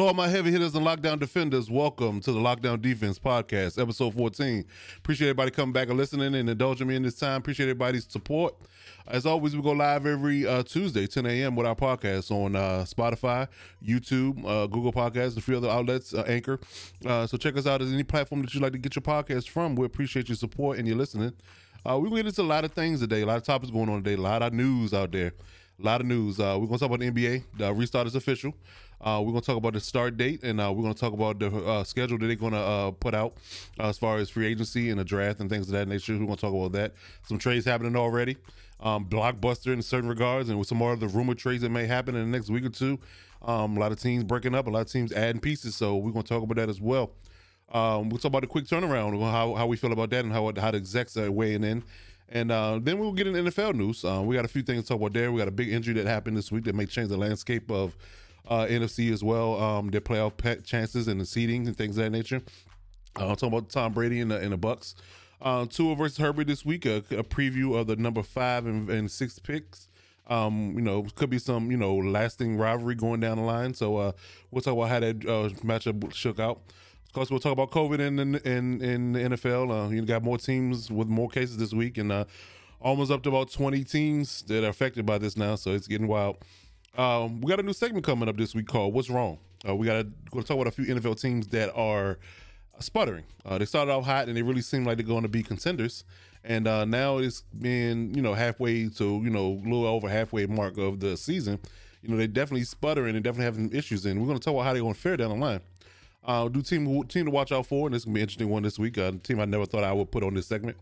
All my heavy hitters and lockdown defenders, welcome to the Lockdown Defense Podcast, episode 14. Appreciate everybody coming back and listening and indulging me in this time. Appreciate everybody's support. As always, we go live every uh, Tuesday, 10 a.m. with our podcast on uh, Spotify, YouTube, uh, Google Podcasts, a few other outlets, uh, Anchor. Uh, so check us out as any platform that you'd like to get your podcast from. We appreciate your support and your listening. Uh, we're going to get into a lot of things today, a lot of topics going on today, a lot of news out there. A lot of news. We're going to talk about the NBA. The restart is official. Uh, we're to talk about the start date, and uh, we're to talk about the uh, schedule that they're to uh, put out uh, as far as free agency and the draft and things of that nature. We're to talk about that. Some trades happening already. Um, blockbuster in certain regards, and with some more of the rumor trades that may happen in the next week or two. Um, a lot of teams breaking up, a lot of teams adding pieces. So we're to talk about that as well. Um, we'll talk about the quick turnaround, how, how we feel about that, and how how the execs are weighing in. And uh, then we'll get into NFL news. Uh, we got a few things to talk about there. We got a big injury that happened this week that may change the landscape of uh, NFC as well, um, their playoff chances and the seeding and things of that nature. Uh, I'll talk about Tom Brady and the, and the Bucs. Uh, Tua versus Herbert this week, a, a preview of the number five and, and six picks. Um, you know, could be some, you know, lasting rivalry going down the line. So uh, we'll talk about how that uh, matchup shook out. Of course, we'll talk about COVID in in in, in the NFL. Uh, you got more teams with more cases this week, and uh, almost up to about twenty teams that are affected by this now. So it's getting wild. Um, we got a new segment coming up this week called "What's Wrong." Uh, we got to talk about a few NFL teams that are sputtering. Uh, they started off hot, and they really seem like they're going to be contenders. And uh, now it's been you know halfway to you know a little over halfway mark of the season. You know they definitely sputtering and definitely having issues. And we're going to talk about how they're going to fare down the line. Uh, do team team to watch out for, and this is gonna be an interesting one this week. Uh, team I never thought I would put on this segment.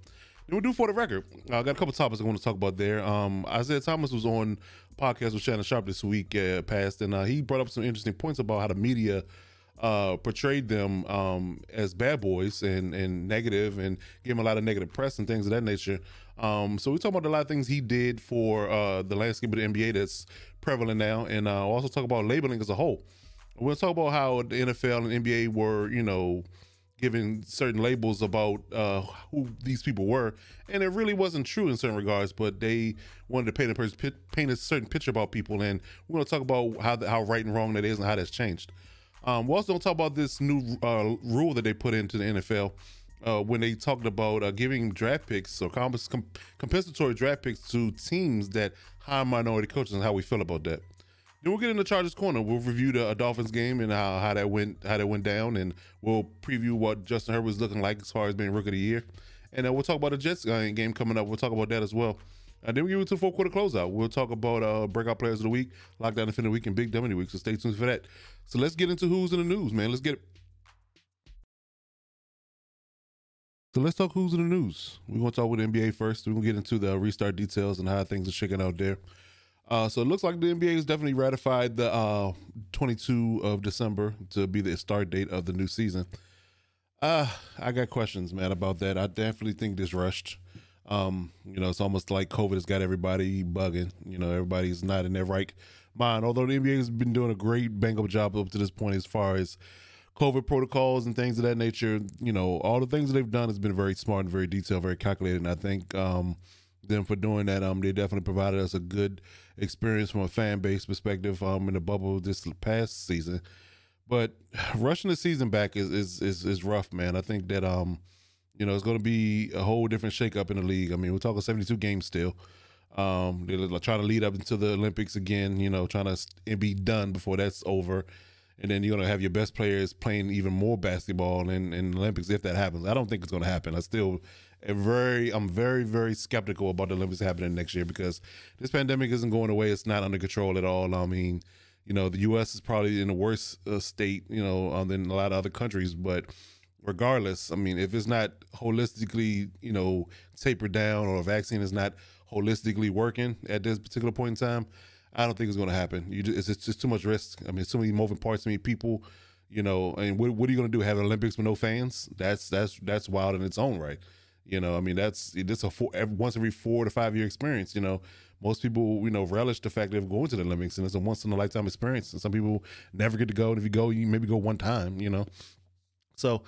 We'll do for the record. I got a couple topics I want to talk about there. Um, Isiah Thomas was on podcast with Shannon Sharpe this week uh, past, and uh, he brought up some interesting points about how the media uh, portrayed them um, as bad boys and and negative, and gave him a lot of negative press and things of that nature. Um, so we talk about a lot of things he did for uh, the landscape of the NBA that's prevalent now, and uh, also talk about labeling as a whole. We'll talk about how the NFL and NBA were, you know, giving certain labels about uh, who these people were, and it really wasn't true in certain regards. But they wanted to paint a paint a certain picture about people, and we're going to talk about how how right and wrong that is and how that's changed. Um, we also don't talk about this new uh, rule that they put into the NFL uh, when they talked about uh, giving draft picks or comp- compensatory draft picks to teams that hire minority coaches and how we feel about that. Then we'll get into Chargers Corner. We'll review the Dolphins game and how, how that went how that went down, and we'll preview what Justin Herbert was looking like as far as being Rookie of the Year. And then we'll talk about the Jets uh, game coming up. We'll talk about that as well. And then we get into four quarter closeout. We'll talk about uh, breakout players of the week, lockdown defender week, and big dummy week. So stay tuned for that. So let's get into who's in the news, man. Let's get it. So let's talk who's in the news. We're gonna talk with NBA first. We're gonna get into the restart details and how things are shaking out there. Uh, so it looks like the NBA has definitely ratified the uh, 22 of December to be the start date of the new season. Uh, I got questions, man, about that. I definitely think this rushed. Um, you know, it's almost like COVID has got everybody bugging. You know, everybody's not in their right mind. Although the NBA has been doing a great bang up job up to this point as far as COVID protocols and things of that nature. You know, all the things that they've done has been very smart and very detailed, very calculated. And I think um, them for doing that. Um, they definitely provided us a good experience from a fan base perspective. Um, in the bubble this past season, but rushing the season back is is is, is rough, man. I think that um, you know, it's going to be a whole different shakeup in the league. I mean, we're talking seventy two games still. Um, they're trying to lead up into the Olympics again. You know, trying to be done before that's over. And then you're gonna have your best players playing even more basketball in, in Olympics if that happens. I don't think it's gonna happen. I still very I'm very very skeptical about the Olympics happening next year because this pandemic isn't going away. It's not under control at all. I mean, you know, the U.S. is probably in a worse uh, state, you know, um, than a lot of other countries. But regardless, I mean, if it's not holistically, you know, tapered down or a vaccine is not holistically working at this particular point in time, I don't think it's going to happen. You just, it's just too much risk. I mean, so many moving parts, so many people. You know, and what, what are you going to do? Have Olympics with no fans? That's that's that's wild in its own right. You know, I mean, that's this a four, every, once every four to five year experience. You know, most people, you know, relish the fact of going to the Olympics, and it's a once in a lifetime experience. And some people never get to go, and if you go, you maybe go one time. You know, so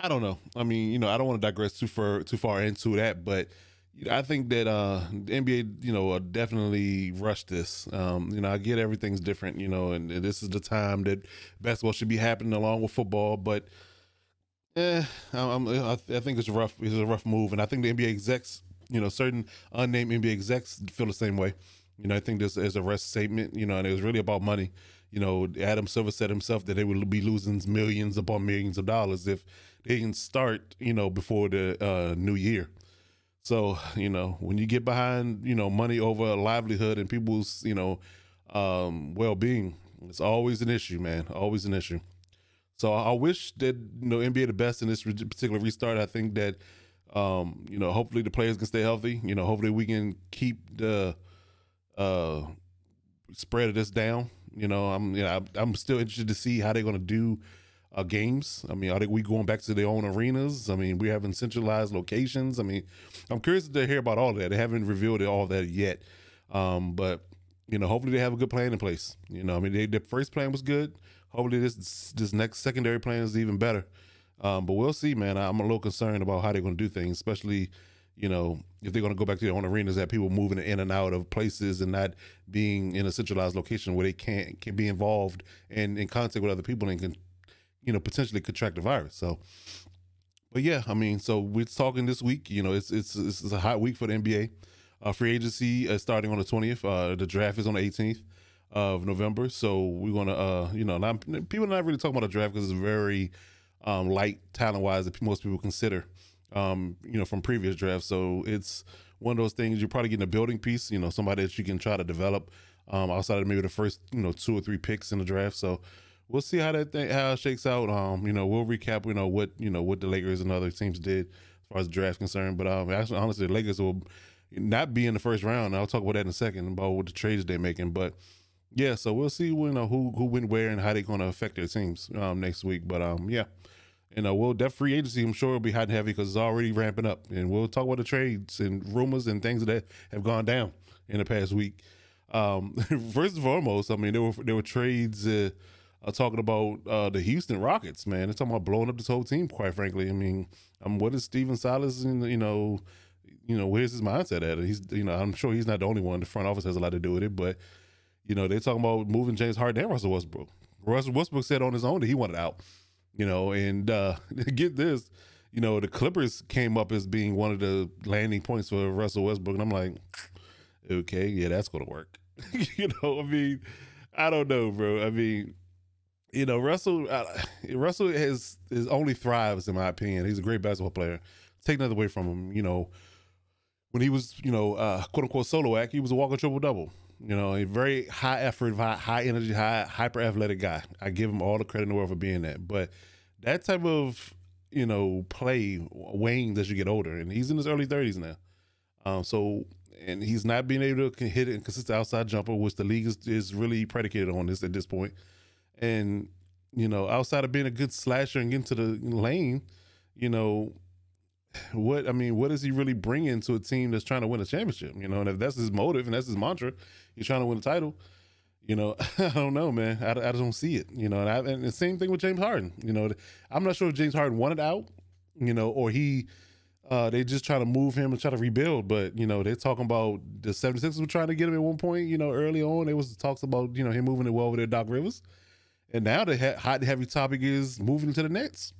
I don't know. I mean, you know, I don't want to digress too far too far into that, but I think that uh, the NBA, you know, definitely rushed this. Um, you know, I get everything's different, you know, and, and, this is the time that basketball should be happening along with football. But, eh, I'm, i think it's a rough, it's a rough move, and I think the NBA execs, you know, certain unnamed NBA execs feel the same way. You know, I think this is a rest statement, you know, and it was really about money. You know, Adam Silver said himself that they would be losing millions upon millions of dollars if they can start, you know, before the uh, new year. So, you know, when you get behind, you know, money over a livelihood and people's, you know, um, well being, it's always an issue, man. Always an issue. So I wish that, you know, NBA the best in this particular restart. I think that, um, you know, hopefully the players can stay healthy. You know, hopefully we can keep the uh, spread of this down. You know, I'm, you know, I'm still interested to see how they're going to do uh, games? I mean, are they, we going back to their own arenas? I mean, we having centralized locations. I mean, I'm curious to hear about all that. They haven't revealed all that yet, um, but you know, hopefully they have a good plan in place. You know, I mean, they, their first plan was good. Hopefully this this next secondary plan is even better. Um, but we'll see, man. I'm a little concerned about how they're going to do things, especially you know, if they're going to go back to their own arenas, that people moving in and out of places and not being in a centralized location where they can't can be involved and in contact with other people and can you know, potentially contract the virus. So, but yeah, I mean, so we're talking this week. You know, it's it's it's a hot week for the NBA. Uh, free agency is starting on the twentieth. Uh, the draft is on the eighteenth of November. So we're gonna, uh, you know, not, people are not really talking about the draft because it's very um, light talent wise that most people consider. Um, you know, from previous drafts. So it's one of those things you're probably getting a building piece. You know, somebody that you can try to develop um, outside of maybe the first, you know, two or three picks in the draft. So we'll see how that how it shakes out. Um, you know, we'll recap, you know, what you know what the Lakers and other teams did as far as the draft concerned. But um, actually, honestly, the Lakers will not be in the first round. I'll talk about that in a second about what the trades they're making. But yeah, so we'll see know who who went where and how they're going to affect their teams um, next week. But um, yeah. You know, we'll that free agency, I'm sure, will be hot and heavy because it's already ramping up. And we'll talk about the trades and rumors and things that have gone down in the past week. Um, first and foremost, I mean, there were there were trades uh, uh, talking about uh, the Houston Rockets, man. They're talking about blowing up this whole team. Quite frankly, I mean, um, what is Stephen Silas? And you know, you know, where's his mindset at? He's, you know, I'm sure he's not the only one. The front office has a lot to do with it, but you know, they're talking about moving James Harden and Russell Westbrook. Russell Westbrook said on his own that he wanted out. You know, and uh, get this, you know, the Clippers came up as being one of the landing points for Russell Westbrook, and I'm like, okay, yeah, that's gonna work. you know, I mean, I don't know, bro. I mean, you know, Russell uh, Russell has his only thrives in my opinion. He's a great basketball player. Take nothing away from him. You know, when he was, you know, uh, quote unquote solo act, he was a walking triple double. You know, a very high effort, high, energy, high hyper athletic guy. I give him all the credit in the world for being that. But that type of you know play wanes as you get older, and he's in his early thirties now. Um, so and he's not being able to hit it and consistent outside jumper, which the league is, is really predicated on this at this point. And you know, outside of being a good slasher and getting to the lane, you know, what I mean, what is he really bringing to a team that's trying to win a championship? You know, and if that's his motive and that's his mantra, he's trying to win a title. You know, I don't know, man. I, I don't see it. You know, and, I, and the same thing with James Harden. You know, I'm not sure if James Harden wanted out. You know, or he uh, they just trying to move him and try to rebuild. But you know, they're talking about the 76ers were trying to get him at one point. You know, early on, there was talks about you know him moving it well over there, Doc Rivers. And now the hot heavy topic is moving to the Nets.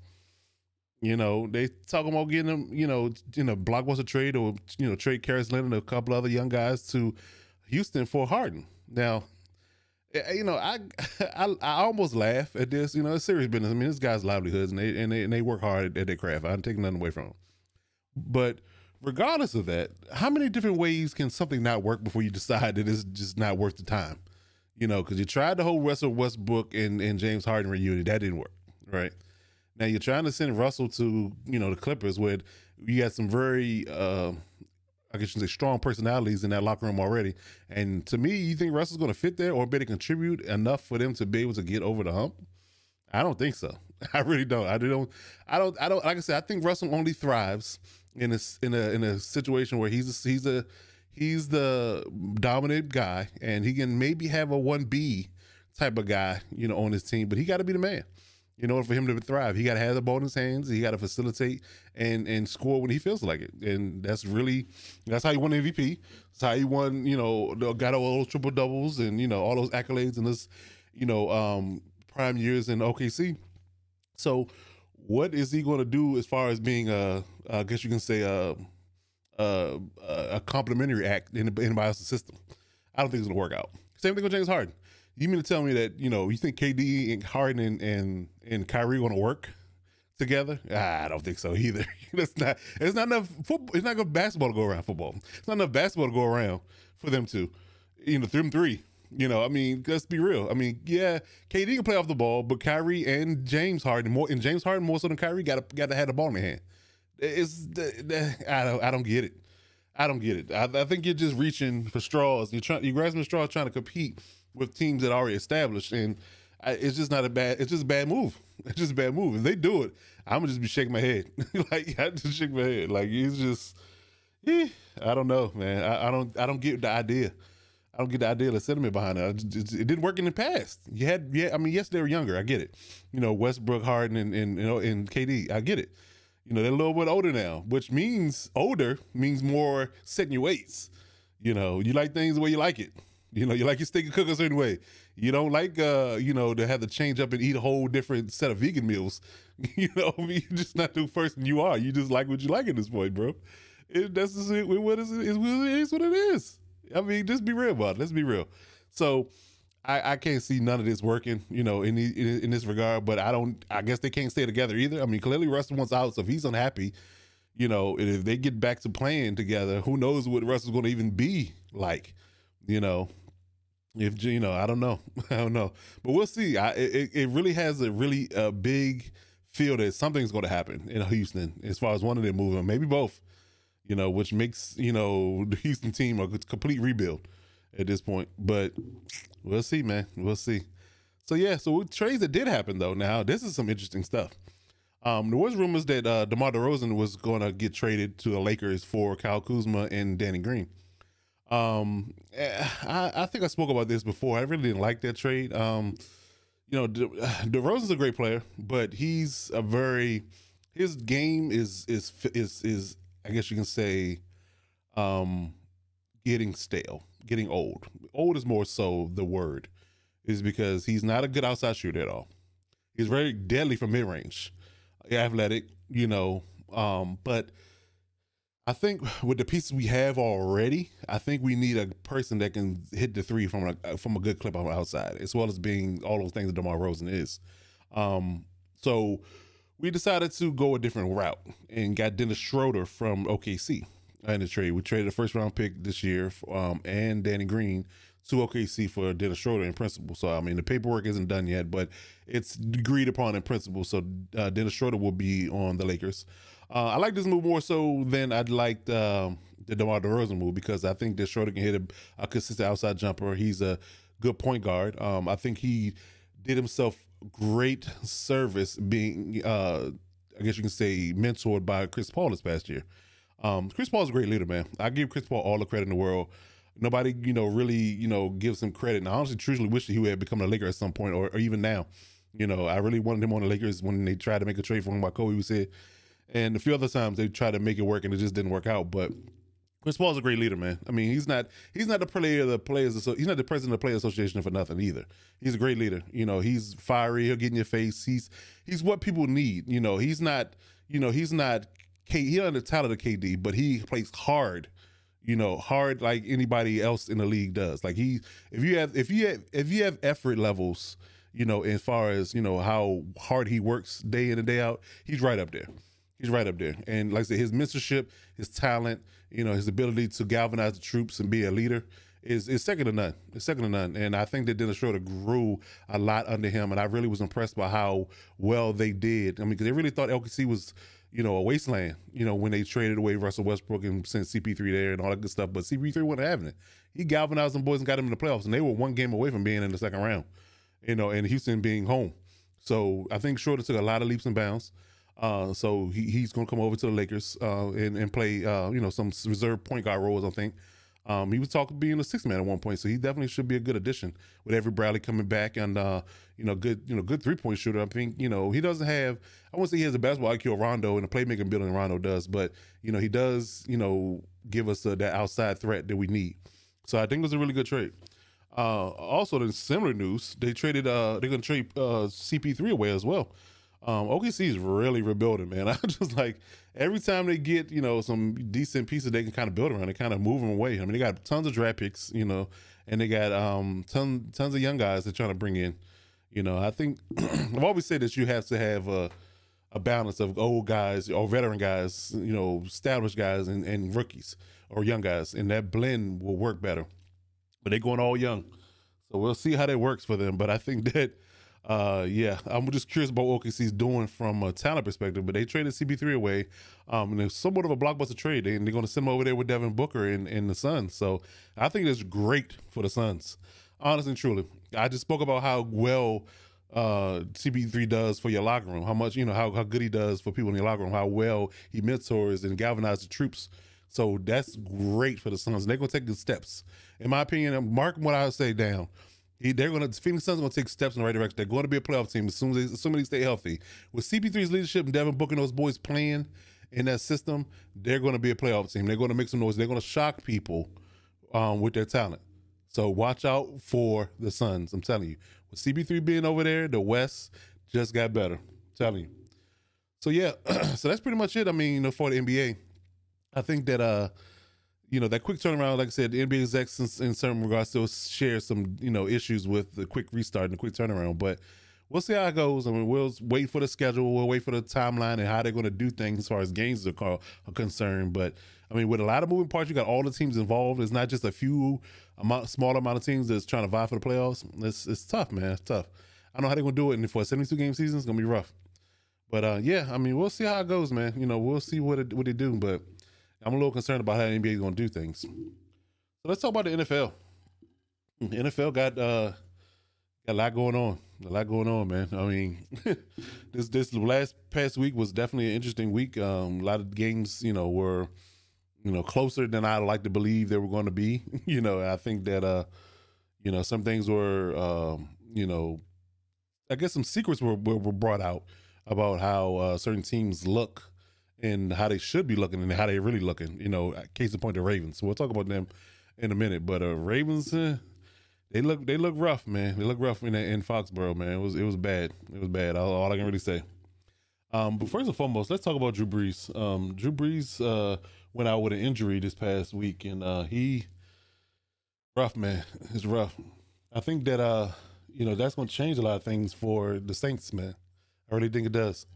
You know, they talking about getting them, you know, in a blockbuster trade or you know, trade Caris Leonard and a couple other young guys to Houston for Harden. Now, eh, eh, you know, I, I I almost laugh at this. You know, it's serious business. I mean, this guy's livelihoods and they and they, and they work hard at their craft. I'm taking nothing away from them. But regardless of that, how many different ways can something not work before you decide that it's just not worth the time? you know, because you tried the whole Russell Westbrook and, and James Harden reunion. That didn't work, right? Now you're trying to send Russell to, you know, the Clippers where you got some very, uh, I guess you say, strong personalities in that locker room already. And to me, you think Russell's going to fit there or be able to contribute enough for them to be able to get over the hump? I don't think so. I really don't. I don't. I don't. I don't. Like I said, I think Russell only thrives in a in a in a situation where he's a, he's a he's the dominant guy, and he can maybe have a one B type of guy, you know, on his team, but he got to be the man. In order for him to thrive. He got to have the ball in his hands. He got to facilitate and and score when he feels like it. And that's really that's how he won MVP. That's how he won. You know, got all those triple doubles and you know all those accolades in this, you know, um, prime years in OKC. So, what is he going to do as far as being a, I guess you can say a, a, a complementary act in, in anybody else's system? I don't think it's going to work out. Same thing with James Harden. You mean to tell me that you know you think KD and Harden and and, and Kyrie going to work together? Ah, I don't think so either. That's not. It's not enough. Football, it's not enough basketball to go around. Football. It's not enough basketball to go around for them to, you know, them three. You know, I mean, let's be real. I mean, yeah, KD can play off the ball, but Kyrie and James Harden more and James Harden more so than Kyrie got got to have the ball in their hand. It's I don't I don't get it. I don't get it. I, I think you're just reaching for straws. You're trying you're grasping straws trying to compete with teams that are already established, and I, it's just not a bad. It's just a bad move. It's just a bad move. If they do it, I'm gonna just be shaking my head. like I just shake my head. Like it's just, yeah. I don't know, man. I, I, don't. I don't get the idea. I don't get the idea, the sentiment behind it. It didn't work in the past. You had, yeah. I mean, yes, they were younger. I get it. You know, Westbrook, Harden, and and you know, and KD. I get it. You know, they're a little bit older now, which means older means more set in your ways. You know, you like things the way you like it. You know, you like your steak and cook a certain way. You don't like, uh, you know, to have to change up and eat a whole different set of vegan meals. you know, you're just not the person you are. You just like what you like at this point, bro. It, that's just it, what is it, it is what it is. I mean, just be real about it. Let's be real. So, I, I can't see none of this working, you know, in, in, in this regard. But I don't. I guess they can't stay together either. I mean, clearly Russell wants out, so if he's unhappy, you know, if they get back to playing together, who knows what Russell's going to even be like, you know. If you know, I don't know, I don't know, but we'll see. I, it it really has a really a uh, big feel that something's going to happen in Houston as far as one of them moving, maybe both. You know, which makes you know the Houston team a complete rebuild at this point. But we'll see, man. We'll see. So yeah, so with trades that did happen though. Now this is some interesting stuff. Um, there was rumors that uh, DeMar DeRozan was going to get traded to the Lakers for Kyle Kuzma and Danny Green. Um, eh, I, I think I spoke about this before. I really didn't like that trade. Um, you know, De, DeRozan's a great player, but he's a very his game is is is is I guess you can say, um, getting stale, getting old. Old is more so the word, is because he's not a good outside shooter at all. He's very deadly from mid range, athletic, you know, um, but I think with the pieces we have already, I think we need a person that can hit the three from a from a good clip on the outside, as well as being all those things that DeMar Rosen is. Um, so we decided to go a different route and got Dennis Schroeder from OKC in the trade. We traded a first round pick this year um, and Danny Green to OKC for Dennis Schroeder in principle. So I mean the paperwork isn't done yet, but it's agreed upon in principle. So uh, Dennis Schroeder will be on the Lakers. Uh, I like this move more so than I'd liked um, the DeMar DeRozan move because I think that Schroeder can hit a, a consistent outside jumper. He's a good point guard. Um, I think he did himself great service being, uh, I guess you can say, mentored by Chris Paul this past year. Um, Chris Paul's a great leader, man. I give Chris Paul all the credit in the world. Nobody, you know, really, you know, gives him credit. And I honestly, truly wish that he would become a Laker at some point, or, or even now. You know, I really wanted him on the Lakers when they tried to make a trade for him. While Kobe was here, and a few other times they tried to make it work and it just didn't work out. But Chris Paul's a great leader, man. I mean, he's not he's not the player the players he's not the president of the Players Association for nothing either. He's a great leader. You know, he's fiery. He'll get in your face. He's he's what people need. You know, he's not you know he's not K. He doesn't the talent of KD, but he plays hard. You know, hard like anybody else in the league does. Like he, if you have if you have if you have effort levels, you know, as far as you know how hard he works day in and day out, he's right up there he's right up there. And like I said, his mentorship, his talent, you know, his ability to galvanize the troops and be a leader is is second to none. It's second to none. And I think that Dennis Schroeder grew a lot under him, and I really was impressed by how well they did. I mean, because they really thought OKC was, you know, a wasteland. You know, when they traded away Russell Westbrook and sent CP3 there and all that good stuff, but CP3 wasn't having it. He galvanized them boys and got them in the playoffs, and they were one game away from being in the second round. You know, and Houston being home. So I think Schroeder took a lot of leaps and bounds. Uh, so he, he's going to come over to the Lakers uh, and, and play, uh, you know, some reserve point guard roles, I think. Um, he was talking being a six man at one point, so he definitely should be a good addition with Avery Bradley coming back and uh, you know good you know good three point shooter. I think you know he doesn't have I won't say he has a basketball IQ of Rondo and the playmaking ability Rondo does, but you know he does you know give us uh, that outside threat that we need. So I think it was a really good trade. Uh, also, in similar news, they traded. Uh, they're going to trade uh, CP3 away as well. Um, OKC is really rebuilding, man. I just like every time they get you know some decent pieces they can kind of build around, they kind of move them away. I mean, they got tons of draft picks, you know, and they got um tons tons of young guys they're trying to bring in. You know, I think I've always said that you have to have a a balance of old guys or veteran guys, you know, established guys and, and rookies or young guys, and that blend will work better. But they're going all young, so we'll see how that works for them. But I think that uh, yeah, I'm just curious about what OKC's doing from a talent perspective. But they traded CP3 away, um, and it's somewhat of a blockbuster trade. They, they're going to send him over there with Devin Booker and, and the Suns. So I think it's great for the Suns, honestly and truly. I just spoke about how well uh, CP3 does for your locker room, how much you know how how good he does for people in your locker room, how well he mentors and galvanizes the troops. So that's great for the Suns. They're going to take good steps, in my opinion. Mark what I say down he, they're going to Phoenix Suns are going to take steps in the right direction. They're going to be a playoff team as soon as they, assuming they stay healthy. With CP3's leadership and Devin Booker and those boys playing in that system, they're going to be a playoff team. They're going to make some noise. They're going to shock people um, with their talent. So watch out for the Suns. I'm telling you, with CP3 being over there, the West just got better. I'm telling you. So yeah, so that's pretty much it. I mean, you know, for the NBA, I think that uh you know that quick turnaround. Like I said, the NBA execs in, in certain regards still share some you know issues with the quick restart and the quick turnaround. But we'll see how it goes. I mean, we'll wait for the schedule. We'll wait for the timeline and how they're going to do things as far as games are, are concerned. But I mean, with a lot of moving parts, you got all the teams involved. It's not just a few amount, small amount of teams that's trying to vie for the playoffs. It's it's tough, man. It's tough. I don't know how they're going to do it, and for a 72 game season, it's going to be rough. But uh, yeah, I mean, we'll see how it goes, man. You know, we'll see what it, what they do, but I'm a little concerned about how NBA is going to do things. So let's talk about the NFL. The NFL got uh got a lot going on. A lot going on, man. I mean, this this last past week was definitely an interesting week. Um, a lot of games, you know, were you know closer than I like to believe they were going to be. you know, I think that uh, you know, some things were um, you know, I guess some secrets were were, were brought out about how uh, certain teams look and how they should be looking and how they really looking. You know, case in point, the Ravens. So we'll talk about them in a minute. But uh, Ravens, uh, they look they look rough, man. They look rough in in Foxborough, man. It was it was bad. It was bad. All, all I can really say. Um, but first and foremost, let's talk about Drew Brees. Um, Drew Brees uh, went out with an injury this past week, and uh, he rough, man. It's rough. I think that uh, you know that's going to change a lot of things for the Saints, man. I really think it does.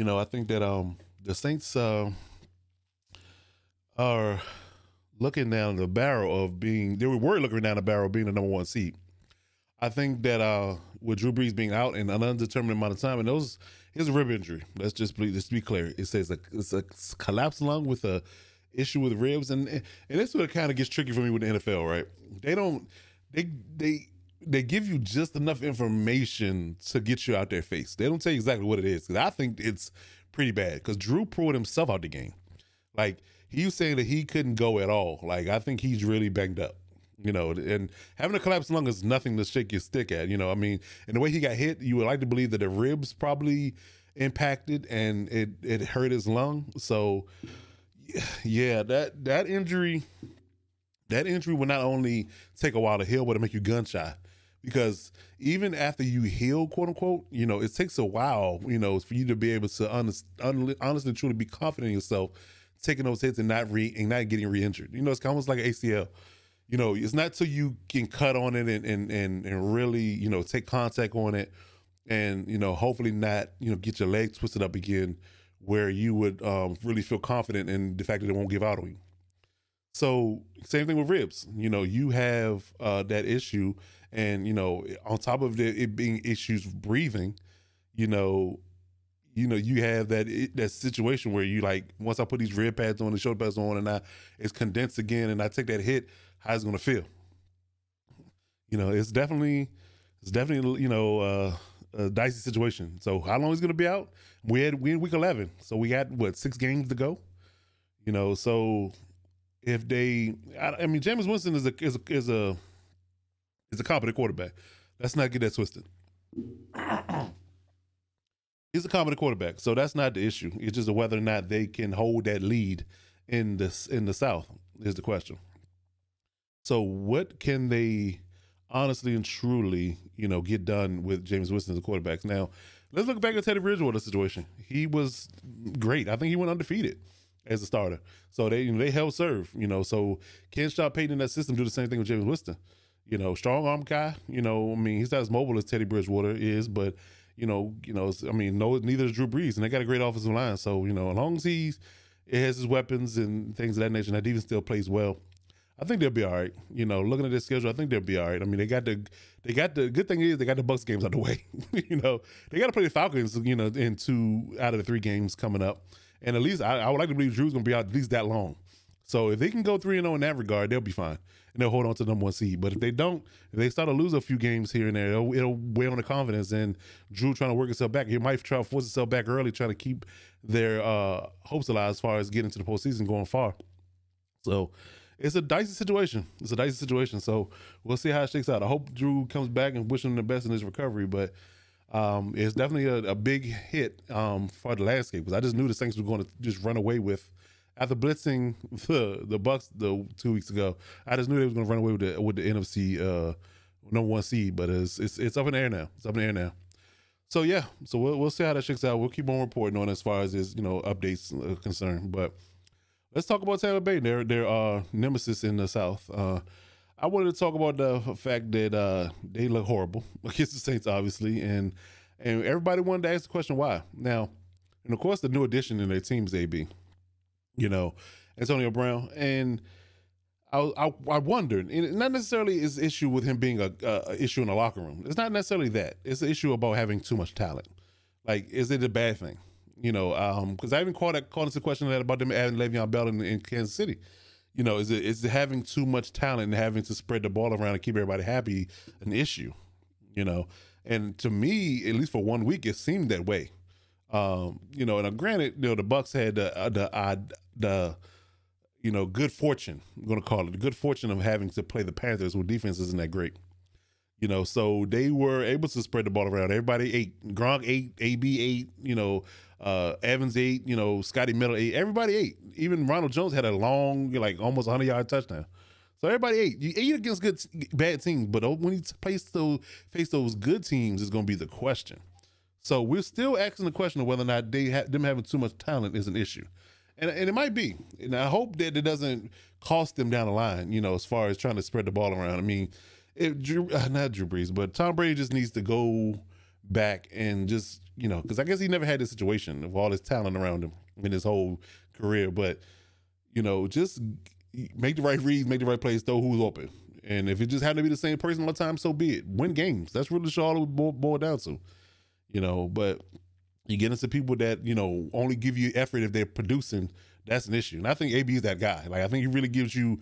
You know, I think that um the Saints uh, are looking down the barrel of being they were looking down the barrel of being the number one seed. I think that uh with Drew Brees being out in an undetermined amount of time, and those his rib injury. Let's just be, let's be clear. It says a, it's a collapsed lung with a issue with ribs, and and this what kind of gets tricky for me with the NFL. Right? They don't they they they give you just enough information to get you out their face. They don't tell you exactly what it is because I think it's pretty bad. Because Drew pulled himself out the game. Like he was saying that he couldn't go at all. Like I think he's really banged up. You know, and having a collapsed lung is nothing to shake your stick at. You know, I mean, and the way he got hit, you would like to believe that the ribs probably impacted and it it hurt his lung. So, yeah, that that injury, that injury will not only take a while to heal, but it make you gunshot because even after you heal, quote unquote, you know, it takes a while, you know, for you to be able to honest, honestly, truly be confident in yourself, taking those hits and not re and not getting re-injured. You know, it's almost like ACL. You know, it's not till you can cut on it and and and, and really, you know, take contact on it, and you know, hopefully not, you know, get your leg twisted up again, where you would um, really feel confident in the fact that it won't give out on you. So same thing with ribs. You know, you have uh, that issue and you know on top of it, it being issues breathing you know you know you have that that situation where you like once i put these rib pads on the shoulder pads on and i it's condensed again and i take that hit how's it going to feel you know it's definitely it's definitely you know uh a dicey situation. So how long is to be out? We had we in week eleven, so we got what six games to go. You know, so if they, I, I mean, Jameis Winston is a is a is a is a competent quarterback. Let's not get that twisted. He's a competent quarterback, so that's not the issue. It's just whether or not they can hold that lead in this in the South is the question. So, what can they honestly and truly, you know, get done with Jameis Winston as a quarterback? Now, let's look back at Teddy Bridgewater situation. He was great. I think he went undefeated as a starter. So they you know, they held serve, you know. So Ken Sean Payton in that system do the same thing with Jameis Winston. You know, strong arm guy. You know, I mean, he's not as mobile as Teddy Bridgewater is, but you know, you know, I mean, no, neither is Drew Brees, and they got a great offensive line. So you know, as long as it has his weapons and things of that nature, that even still plays well. I think they'll be all right. You know, looking at their schedule, I think they'll be all right. I mean, they got the they got the good thing is they got the Bucs games out the way. you know, they got to play the Falcons. You know, in two out of the three games coming up, and at least I, I would like to believe Drew's going to be out at least that long. So if they can go three and zero oh in that regard, they'll be fine, and they'll hold on to the number one seed. But if they don't, if they start to lose a few games here and there, it'll, it'll weigh on the confidence. And Drew trying to work himself back, he might try to force himself back early, trying to keep their uh, hopes alive as far as getting to the postseason, going far. So it's a dicey situation. It's a dicey situation. So we'll see how it shakes out. I hope Drew comes back and wish him the best in his recovery. But um, it's definitely a, a big hit um, for the landscape because I just knew the Saints were going to just run away with after blitzing the the Bucs the two weeks ago. I just knew they was to run away with the with the NFC uh, number one seed. But it's it's it's up in the air now. It's up in the air now. So yeah, so we'll we'll see how that shakes out. We'll keep on reporting on as far as his you know updates are concerned. But let's talk about Tampa Bay. They're they're uh, nemesis in the South. Uh, I wanted to talk about the fact that uh, they look horrible against the Saints, obviously, and and everybody wanted to ask the question why. Now, and of course, the new addition in their team's AB. You know, Antonio Brown, and I I, I wondered, not necessarily is issue with him being a, a issue in the locker room. It's not necessarily that. It's an issue about having too much talent. Like, is it a bad thing? You know, because um, I even called that us a question that about them adding Le'Veon Bell in, in Kansas City. You know, is it is it having too much talent and having to spread the ball around and keep everybody happy an issue? You know, and to me, at least for one week, it seemed that way. Um, you know, and I granted, you know, the Bucs had the uh, the uh, the you know good fortune. I'm going to call it the good fortune of having to play the Panthers, where defense isn't that great. You know, so they were able to spread the ball around. Everybody ate. Gronk ate. AB ate. You know, uh, Evans ate. You know, Scotty Miller ate. Everybody ate. Even Ronald Jones had a long, like almost 100 yard touchdown. So everybody ate. You ate against good, bad teams, but when you face those face those good teams, is going to be the question. So we're still asking the question of whether or not they ha- them having too much talent is an issue, and and it might be. And I hope that it doesn't cost them down the line. You know, as far as trying to spread the ball around. I mean, if Drew, uh, not Drew Brees, but Tom Brady just needs to go back and just you know, because I guess he never had this situation of all this talent around him in his whole career, but you know, just make the right reads, make the right plays, throw who's open. And if it just had to be the same person all the time, so be it. Win games. That's really all it would boil, boil down to. You know, but you get into people that, you know, only give you effort if they're producing, that's an issue. And I think AB is that guy. Like I think he really gives you,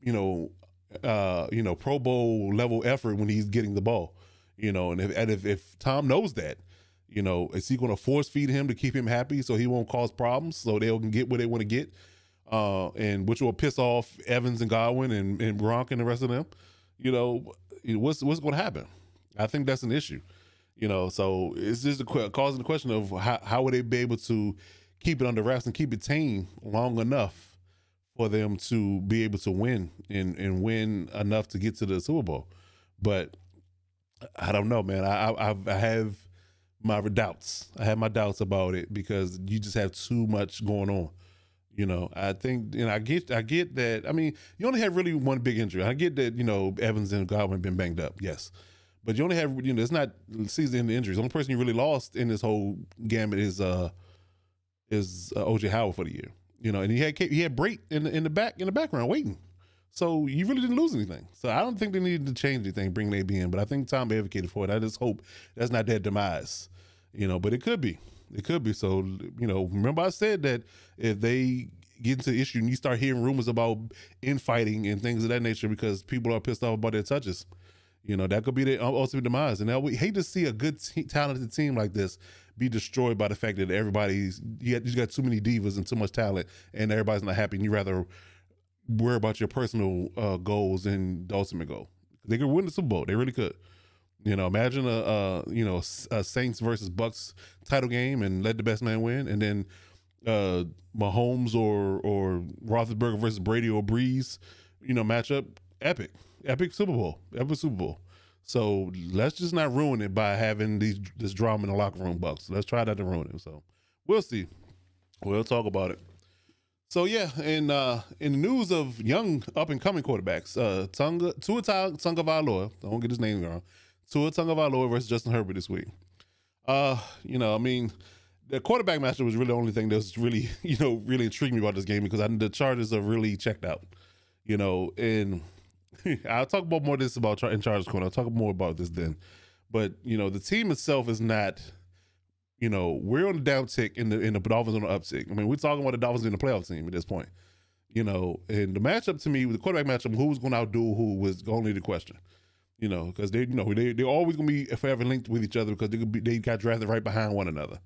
you know, uh, you know, Pro Bowl level effort when he's getting the ball. You know, and if and if, if Tom knows that, you know, is he going to force feed him to keep him happy so he won't cause problems so they can get what they want to get? Uh, and which will piss off Evans and Godwin and, and Gronk and the rest of them. You know, what's what's going to happen? I think that's an issue. You know, so it's just a, causing the question of how how would they be able to keep it under wraps and keep it tame long enough for them to be able to win and and win enough to get to the Super Bowl. But I don't know, man. I I, I have my doubts. I have my doubts about it because you just have too much going on. You know, I think, and I get, I get that. I mean, you only have really one big injury. I get that, you know, Evans and Godwin been banged up, yes, but you only have, you know, it's not season injuries. The only person you really lost in this whole gamut is uh is uh, OJ Howard for the year. You know, and he had he had Brate in the in the back in the background waiting. So you really didn't lose anything. So I don't think they needed to change anything, bring AB in. But I think Tom advocated for it. I just hope that's not their demise. You know, but it could be. It could be. So, you know, remember I said that if they get into the issue and you start hearing rumors about infighting and things of that nature because people are pissed off about their touches, You know, that could be the ultimate demise. And we hate to see a good, te- talented team like this be destroyed by the fact that everybody's you got, you got too many divas and too much talent, and everybody's not happy. And you rather worry about your personal uh, goals and the ultimate goal. They could win the Super Bowl. They really could. You know, imagine a, a you know a Saints versus Bucs title game and let the best man win, and then uh Mahomes or or Roethlisberger versus Brady or Brees, you know, matchup epic, epic Super Bowl, epic Super Bowl. So let's just not ruin it by having these this drama in the locker room, Bucs. Let's try not to ruin it. So we'll see. We'll talk about it. So yeah, in uh, in the news of young up and coming quarterbacks, uh, Tunga Tua Tagovailoa, I won't get his name wrong. Tua Tagovailoa versus Justin Herbert this week. Uh, you know, I mean, the quarterback matchup was really the only thing that was really, you know, really intrigued me about this game because I, the Chargers are really checked out. You know, and I'll talk about more this about in Chargers corner. I'll talk more about this then. But you know, the team itself is not. You know, we're on the downtick in the in the Dolphins on the uptick. I mean, we're talking about the Dolphins in the playoff team at this point. You know, and the matchup to me, the quarterback matchup, who was going to outdo who was only the question you know, because they, you know, they they're always gonna be forever linked with each other because they could be they got drafted right behind one another.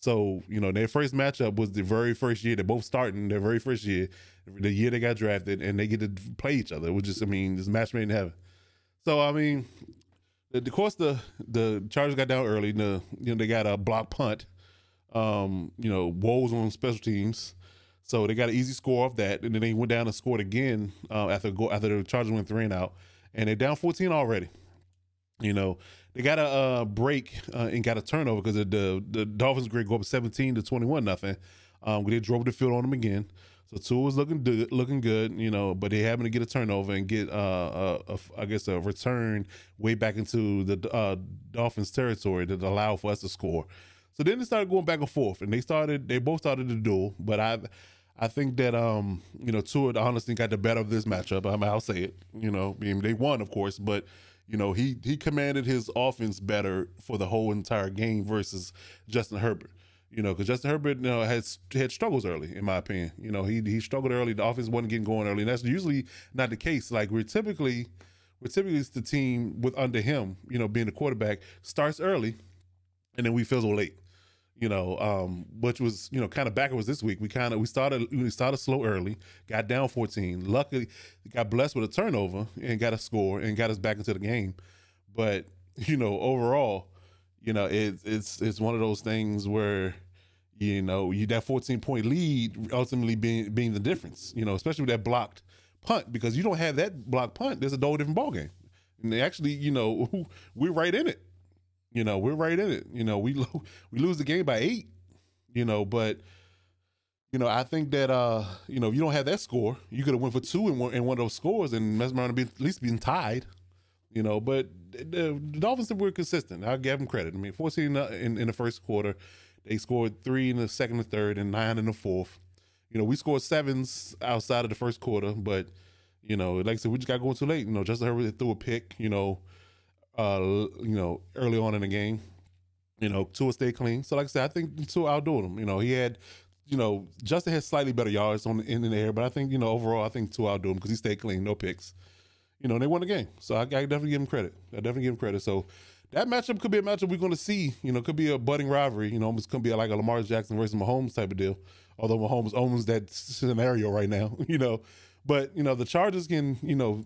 So you know, their first matchup was the very first year. They're both starting their very first year, the year they got drafted, and they get to play each other, which is, I mean, this match made in heaven. So I mean, of course the the Chargers got down early. The you know they got a block punt. Um, you know, woes on special teams. So they got an easy score off that, and then they went down and scored again uh, after go after the Chargers went three and out and they're down 14 already. You know, they got a uh, break uh, and got a turnover because the the Dolphins great go up 17 to 21 nothing. Um, they drove the field on them again. So Tua was looking good, looking good, you know, but they happened to get a turnover and get, uh, a, a, I guess, a return way back into the uh, Dolphins territory that allowed for us to score. So then they started going back and forth, and they started, they both started the duel. But I, I think that um, you know, Tua honestly got the better of this matchup. I mean, I'll say it. You know, I mean, they won, of course, but you know, he he commanded his offense better for the whole entire game versus Justin Herbert. You know, because Justin Herbert, you know, has had struggles early, in my opinion. You know, he he struggled early. The offense wasn't getting going early, and that's usually not the case. Like we're typically, we're typically the team with under him, you know, being the quarterback starts early, and then we fizzle late you know, um, which was you know kind of backwards this week. We kind of we started we started slow early, got down 14. Luckily, got blessed with a turnover and got a score and got us back into the game. But you know, overall, you know, it, it's it's one of those things where you know you that 14 point lead ultimately being being the difference. You know, especially with that blocked punt because you don't have that blocked punt. There's a whole different ball game. And actually, you know, we're right in it. You know, we're right in it. You know, we lo- we lose the game by eight. You know, but you know, I think that uh, you know, if you don't have that score, you could have went for two in one, in one of those scores, and Mesmer be at least being tied. You know, but the, the Dolphins were consistent. I'll give them credit. I mean, 14 in, in the first quarter, they scored three in the second and third, and nine in the fourth. You know, we scored sevens outside of the first quarter, but you know, like I said, we just got going too late. You know, Justin Herbert threw a pick. You know, uh, you know, early on in the game. You know, Tua stayed clean. So like I said, I think Tua outdoing him. You know, he had, you know, Justin had slightly better yards on in, in the air, but I think you know overall, I think Tua outdoing him because he stayed clean, no picks. You know, they won the game, so I, I definitely give him credit. I definitely give him credit. So that matchup could be a matchup we're going to see. You know, could be a budding rivalry. You know, it's going to be like a Lamar Jackson versus Mahomes type of deal. Although Mahomes owns that scenario right now, you know, but you know the Chargers can you know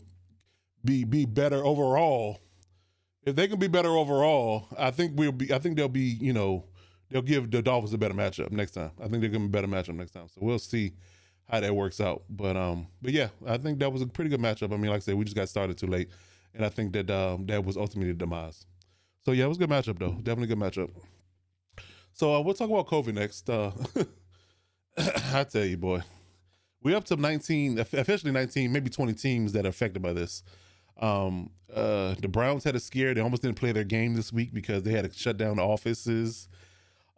be be better overall if they can be better overall, I think we'll be. I think they'll be. You know, they'll give the Dolphins a better matchup next time. I think they're gonna be a better matchup next time. So we'll see how that works out. But um, but yeah, I think that was a pretty good matchup. I mean, like I said, we just got started too late, and I think that um, that was ultimately the demise. So yeah, it was a good matchup though. Definitely a good matchup. So uh, we'll talk about COVID next. Uh, I tell you, boy, we're up to 19, officially 19, maybe 20 teams that are affected by this. Um, uh, the Browns had a scare. They almost didn't play their game this week because they had to shut down the offices.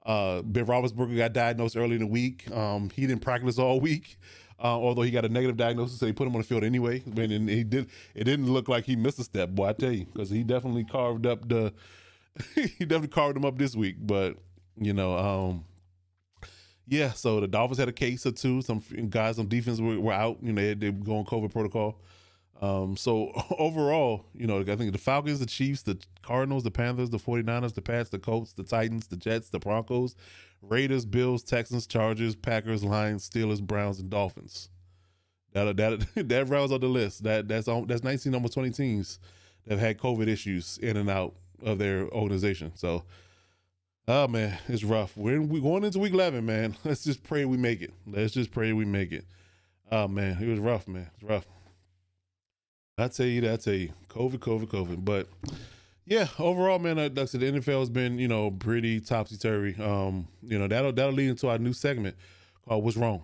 Uh, Ben Roethlisberger got diagnosed early in the week. Um, he didn't practice all week, uh, although he got a negative diagnosis, so they put him on the field anyway. And he did. It didn't look like he missed a step, boy. I tell you, because he definitely carved up the. he definitely carved him up this week, but you know, um, yeah. So the Dolphins had a case or two. Some guys on defense were, were out. You know, they, they were going COVID protocol. Um, so overall, you know, I think the Falcons, the Chiefs, the Cardinals, the Panthers, the 49ers, the Pats, the Colts, the Titans, the Jets, the Broncos, Raiders, Bills, Texans, Chargers, Packers, Lions, Steelers, Browns, and Dolphins. That that that rounds out the list. That that's that's 19 almost 20 teams that have had COVID issues in and out of their organization. So, oh man, it's rough. We're we going into week 11, man. Let's just pray we make it. Let's just pray we make it. Oh man, it was rough, man. It's rough. I tell you that. I tell you, COVID, COVID, COVID. But yeah, overall, man, like I said, the NFL has been, you know, pretty topsy turvy. Um, you know, that'll that'll lead into our new segment called "What's Wrong."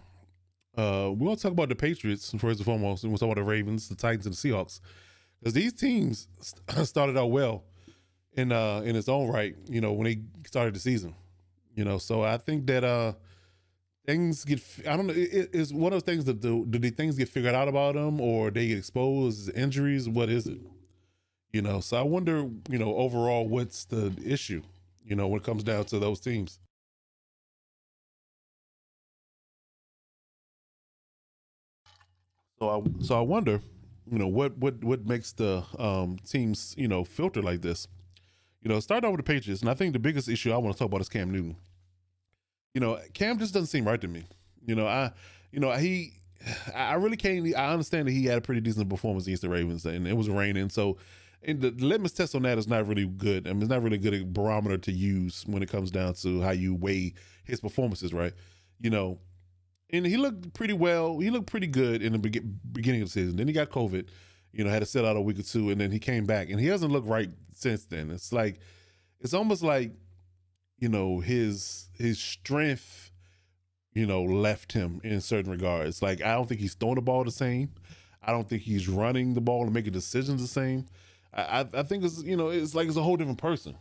Uh, we're gonna talk about the Patriots first and foremost, and we'll talk about the Ravens, the Titans, and the Seahawks, because these teams started out well in uh in its own right. You know, when they started the season, you know, so I think that uh things get i don't know it, it's one of those things that do, do the things get figured out about them or they get exposed injuries? What is it? You know so i wonder you know overall what's the issue you know when it comes down to those teams? So i so i wonder you know what what what makes the um teams you know filter like this? You know start out with the patriots and i think the biggest issue i want to talk about is cam newton you know, Cam just doesn't seem right to me. You know, I, you know, he, I really can't. I understand that he had a pretty decent performance against the Ravens, and it was raining, so. And the litmus test on that is not really good. I mean, it's not really a barometer to use when it comes down to how you weigh his performances, right? You know, and he looked pretty well. He looked pretty good in the be- beginning of the season. Then he got COVID, you know, had to sit out a week or two, and then he came back, and he hasn't looked right since then. It's like, it's almost like you know his his strength you know left him in certain regards. Like i don't think he's throwing the ball the same. I don't think he's running the ball and making decisions the same. I i think it's you know it's like it's a whole different person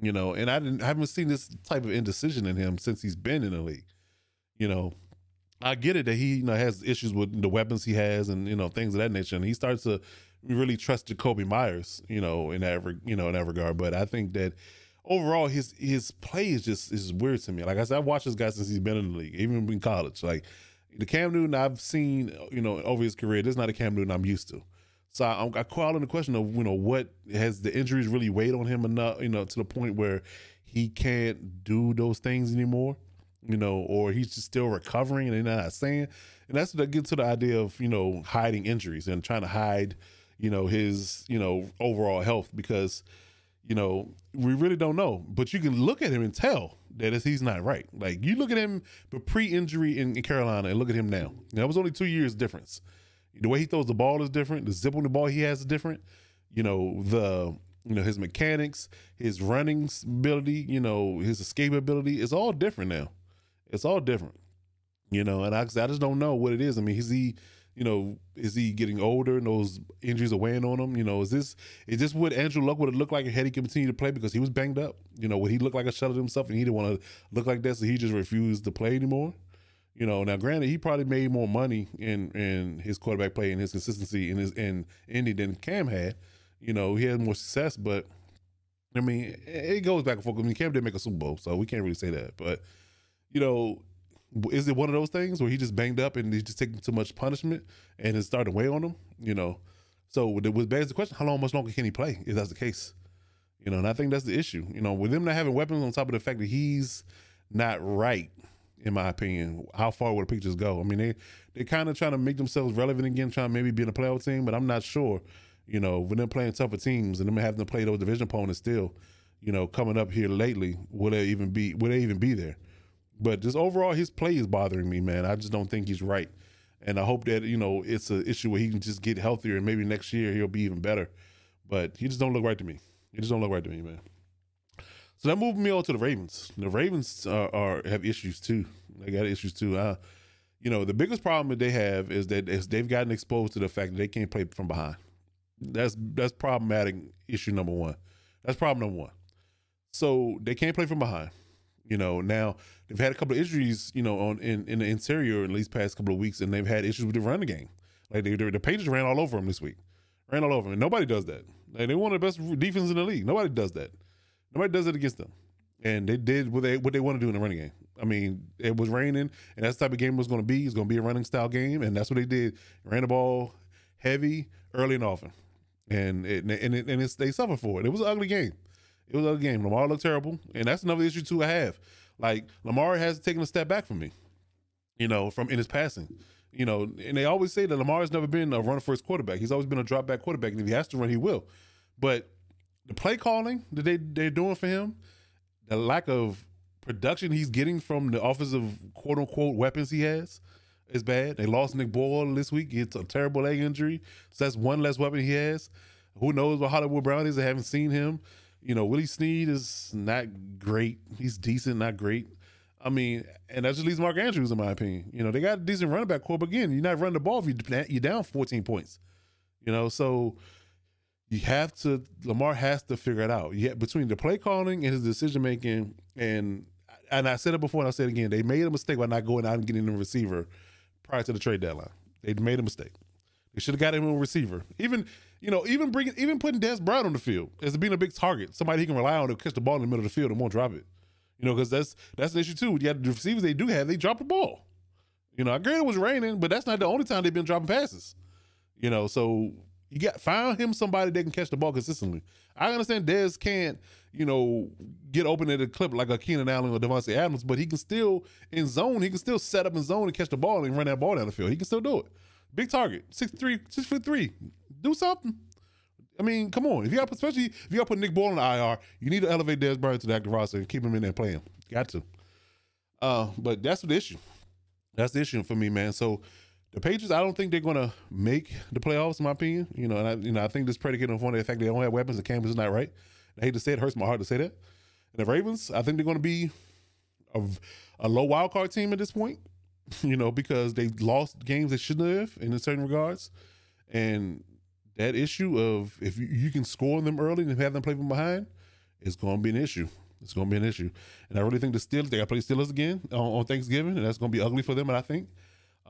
you know and i didn't I haven't seen this type of indecision in him since he's been in the league you know. I get it that he you know has issues with the weapons he has and you know things of that nature and he starts to really trust Jakobi Meyers you know, in that you know in that regard. But I think that overall his his play is just is weird to me. Like I said, I've watched this guy since he's been in the league, even in college. Like the Cam Newton I've seen, you know, over his career, this is not a Cam Newton I'm used to. So I, I call in the question of you know what has the injuries really weighed on him enough, you know, to the point where he can't do those things anymore, you know, or he's just still recovering and they're not saying. And that's that gets to the idea of you know hiding injuries and trying to hide, you know, his you know overall health because you know, we really don't know. But you can look at him and tell that he's not right. Like you look at him, but pre-injury in, in, Carolina, and look at him now. That was only two years difference. The way he throws the ball is different. The zip on the ball he has is different. You know the you know his mechanics, his running ability, you know his escape ability. It's all different now. It's all different. You know, and I, I just don't know what it is. I mean, is he you know, is he getting older and those injuries are weighing on him? You know, is this is this what Andrew Luck would have looked like had he continued to play because he was banged up? You know, would he look like a shell of himself and he didn't want to look like that, so he just refused to play anymore? You know, now granted, he probably made more money in in his quarterback play and his consistency in his in Indy than Cam had. You know, he had more success, but I mean, it goes back and forth. I mean, Cam didn't make a Super Bowl, so we can't really say that. But you know, is it one of those things where he just banged up and he's just taking too much punishment and it's starting to weigh on him? You know, so it was begs the question: How long, much longer can he play? If that's the case, you know, and I think that's the issue. You know, with him not having weapons on top of the fact that he's not right, in my opinion. How far would the pictures go? I mean, they they kind of trying to make themselves relevant again, trying to maybe be in a playoff team, but I'm not sure. You know, when they're playing tougher teams and them having to play those division opponents still, you know, coming up here lately, will they even be? Will they even be there? But just overall, his play is bothering me, man. I just don't think he's right, and I hope that you know it's an issue where he can just get healthier and maybe next year he'll be even better. But he just don't look right to me. He just don't look right to me, man. So that moved me on to the Ravens. The Ravens are, are have issues too. They got issues too. Uh, you know, the biggest problem that they have is that they've gotten exposed to the fact that they can't play from behind. That's that's problematic issue number one. That's problem number one. So they can't play from behind. You know, now they've had a couple of injuries, you know, on in, in the interior in these past couple of weeks, and they've had issues with the running game. Like they, the Patriots ran all over them this week, ran all over them. And nobody does that. Like they one of the best defenses in the league. Nobody does that. Nobody does it against them. And they did what they what they want to do in the running game. I mean, it was raining, and that's the type of game it was going to be. It's going to be a running style game, and that's what they did. Ran the ball heavy early and often, and it, and it, and it's, they suffer for it. It was an ugly game. It was ugly game. Lamar looked terrible, and that's another issue too. I have like Lamar has taken a step back from me, you know, from in his passing. You know, and they always say that Lamar has never been a run first quarterback. He's always been a drop back quarterback, and if he has to run, he will. But the play calling that they they're doing for him, the lack of production he's getting from the offensive quote unquote weapons he has is bad. They lost Nick Boyle this week. It's a terrible leg injury. So that's one less weapon he has. Who knows what Hollywood Brown is? I haven't seen him. You know, Willie Snead is not great. He's decent, not great. I mean, and that just leaves Mark Andrews, in my opinion. You know, they got a decent running back core, but again, you're not running the ball if you, you're down 14 points. You know, so you have to Lamar has to figure it out. Yeah, between the play calling and his decision making, and and I said it before and I said it again, they made a mistake by not going out and getting a receiver prior to the trade deadline. They made a mistake. They should have got him a receiver. Even you know, even bringing even putting Dez Bryant on the field as being a big target, somebody he can rely on to catch the ball in the middle of the field and won't drop it. You know, because that's that's an issue too. Got the receivers they do have, they drop the ball. You know, I agree it was raining, but that's not the only time they've been dropping passes. You know, so you got find him somebody that can catch the ball consistently. I understand Dez can't, you know, get open at a clip like a Keenan Allen or Davante Adams, but he can still in zone. He can still set up in zone and catch the ball and run that ball down the field. He can still do it. Big target, six three, six foot three. Do something. I mean, come on. If you got, especially if you got put Nick Boyle in the IR, you need to elevate Dez Bryant to the active roster and keep him in there playing. Got to. Uh, but that's the issue. That's the issue for me, man. So the Patriots, I don't think they're to make the playoffs, in my opinion. You know, and I, you know, I think this predicated on the fact they don't have weapons and campus is not right. I hate to say it, it hurts my heart to say that. And the Ravens, I think they're to be a, a low wild card team at this point. You know, because they lost games they shouldn't have in certain regards, and that issue of if you, you can score them early and have them play from behind, it's going to be an issue. It's going to be an issue, and I really think the Steelers they got to play Steelers again on, on Thanksgiving, and that's going to be ugly for them. And I think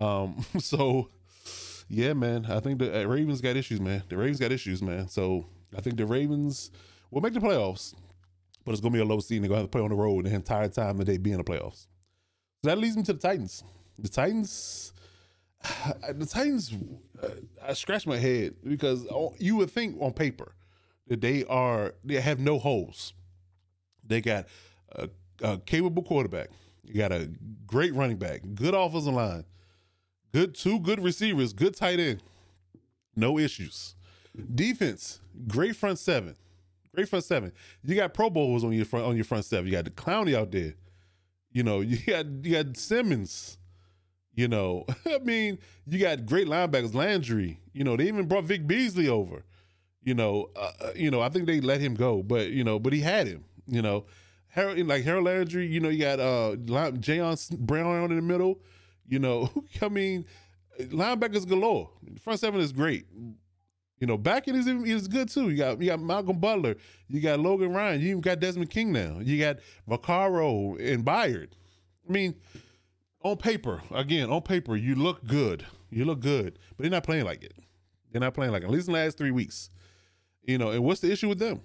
um, so yeah, man. I think the uh, Ravens got issues, man. The Ravens got issues, man. So I think the Ravens will make the playoffs, but it's gonna be a low seed. They're gonna have to play on the road the entire time that they be in the playoffs. So that leads me to the Titans. The Titans, the Titans. Uh, I scratch my head because you would think on paper that they are they have no holes. They got a, a capable quarterback. You got a great running back, good offensive line, Good two good receivers, good tight end. No issues. Defense, great front seven. Great front seven. You got Pro Bowlers on your front on your front seven. You got the Clowney out there. You know, you got you got Simmons. You know, I mean, you got great linebackers, Landry. You know, they even brought Vic Beasley over. You know, uh, uh you know, I think they let him go, but you know, but he had him. You know, Harold, like Harold Landry. You know, you got uh Jayon Brown in the middle. You know, I mean, linebackers galore. Front seven is great. You know, backing is is good too. You got you got Malcolm Butler, you got Logan Ryan, you even got Desmond King now. You got Vaccaro and Byard. I mean, on paper, again, on paper, you look good. You look good, but they're not playing like it. They're not playing like it. At least in the last three weeks. You know, and what's the issue with them?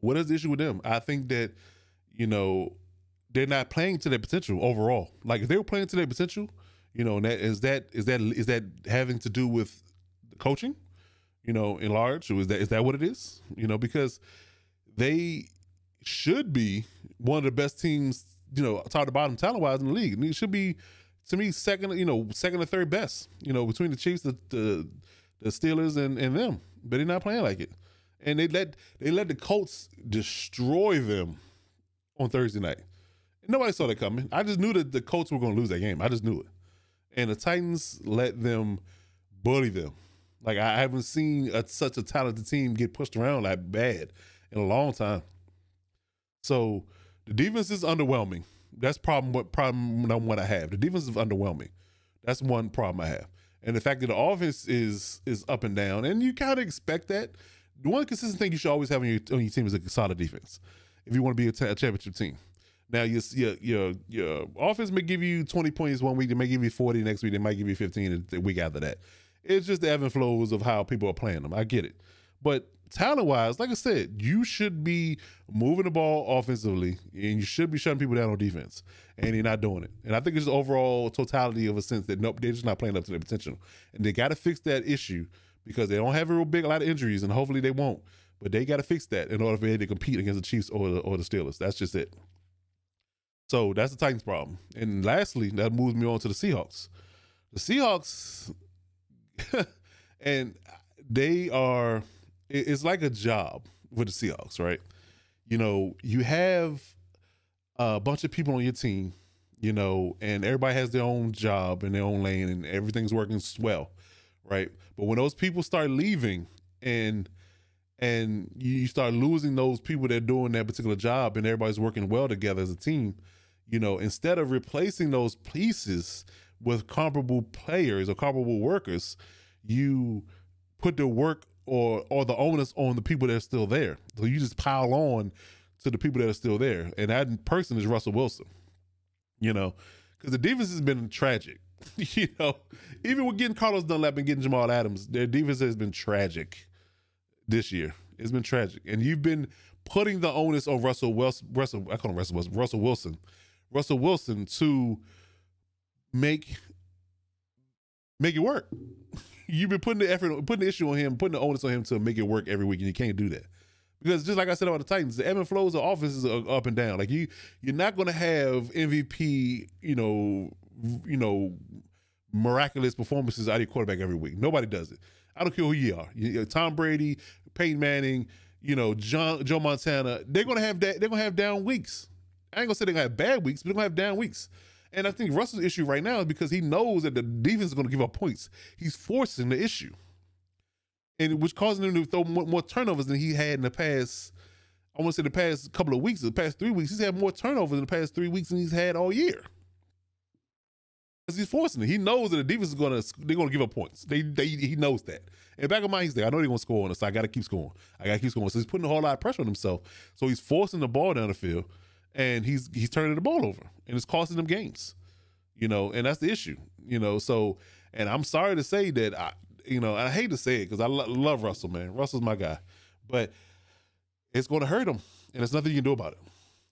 What is the issue with them? I think that, you know, they're not playing to their potential overall. Like if they were playing to their potential, you know, and that is that is that is that having to do with coaching, you know, in large, or is that is that what it is? You know, because they should be one of the best teams, you know, top to bottom talent wise in the league. Mean, it should be to me second, you know, second or third best, you know, between the Chiefs, the the, the Steelers and, and them. But they're not playing like it. And they let they let the Colts destroy them on Thursday night. Nobody saw that coming. I just knew that the Colts were going to lose that game. I just knew it. And the Titans let them bully them. Like I haven't seen a, such a talented team get pushed around like bad in a long time. So the defense is underwhelming. That's problem. What problem number one I have? The defense is underwhelming. That's one problem I have. And the fact that the offense is is up and down, and you kind of expect that. The one consistent thing you should always have on your on your team is a solid defense. If you want to be a, t- a championship team, now your your your your offense may give you twenty points one week, they may give you forty next week, they might give you fifteen the week after that. It's just the ebb and flows of how people are playing them. I get it, but talent wise, like I said, you should be moving the ball offensively, and you should be shutting people down on defense, and you're not doing it. And I think it's overall totality of a sense that nope, they're just not playing up to their potential, and they got to fix that issue because they don't have a real big a lot of injuries, and hopefully they won't. But they got to fix that in order for them to compete against the Chiefs or the, or the Steelers. That's just it. So that's the Titans' problem. And lastly, that moves me on to the Seahawks. The Seahawks, and they are, it's like a job with the Seahawks, right? You know, you have a bunch of people on your team, you know, and everybody has their own job and their own lane and everything's working well, right? But when those people start leaving and and you start losing those people that are doing that particular job and everybody's working well together as a team, you know, instead of replacing those pieces with comparable players or comparable workers, you put the work or or the onus on the people that are still there. So you just pile on to the people that are still there, and that person is Russell Wilson. You know, because the defense has been tragic. you know, even with getting Carlos Dunlap and getting Jamal Adams, their defense has been tragic this year. It's been tragic, and you've been putting the onus on Russell Wilson. Russell, I call him Russell Wilson. Russell Wilson. Russell Wilson to make make it work. You've been putting the effort, putting the issue on him, putting the onus on him to make it work every week, and you can't do that because just like I said about the Titans, the ebb and flows of offenses are up and down. Like you, you're not going to have MVP, you know, you know, miraculous performances out of your quarterback every week. Nobody does it. I don't care who you are. You, Tom Brady, Peyton Manning, you know, John, Joe Montana. They're going to have that. They're going to have down weeks. I ain't gonna say they're gonna have bad weeks, but they're gonna have down weeks. And I think Russell's issue right now is because he knows that the defense is gonna give up points. He's forcing the issue. And which causing him to throw more, more turnovers than he had in the past. I want to say the past couple of weeks, the past three weeks, he's had more turnovers in the past three weeks than he's had all year. Because he's forcing it. He knows that the defense is gonna they're gonna give up points. They, they he knows that. And back of mind, he's like, I know they're gonna score on us. So I gotta keep scoring. I gotta keep scoring. So he's putting a whole lot of pressure on himself. So he's forcing the ball down the field and he's he's turning the ball over and it's costing them games you know and that's the issue you know. So and i'm sorry to say that i you know i hate to say it because i lo- love russell man. Russell's my guy. But it's going to hurt him and there's nothing you can do about it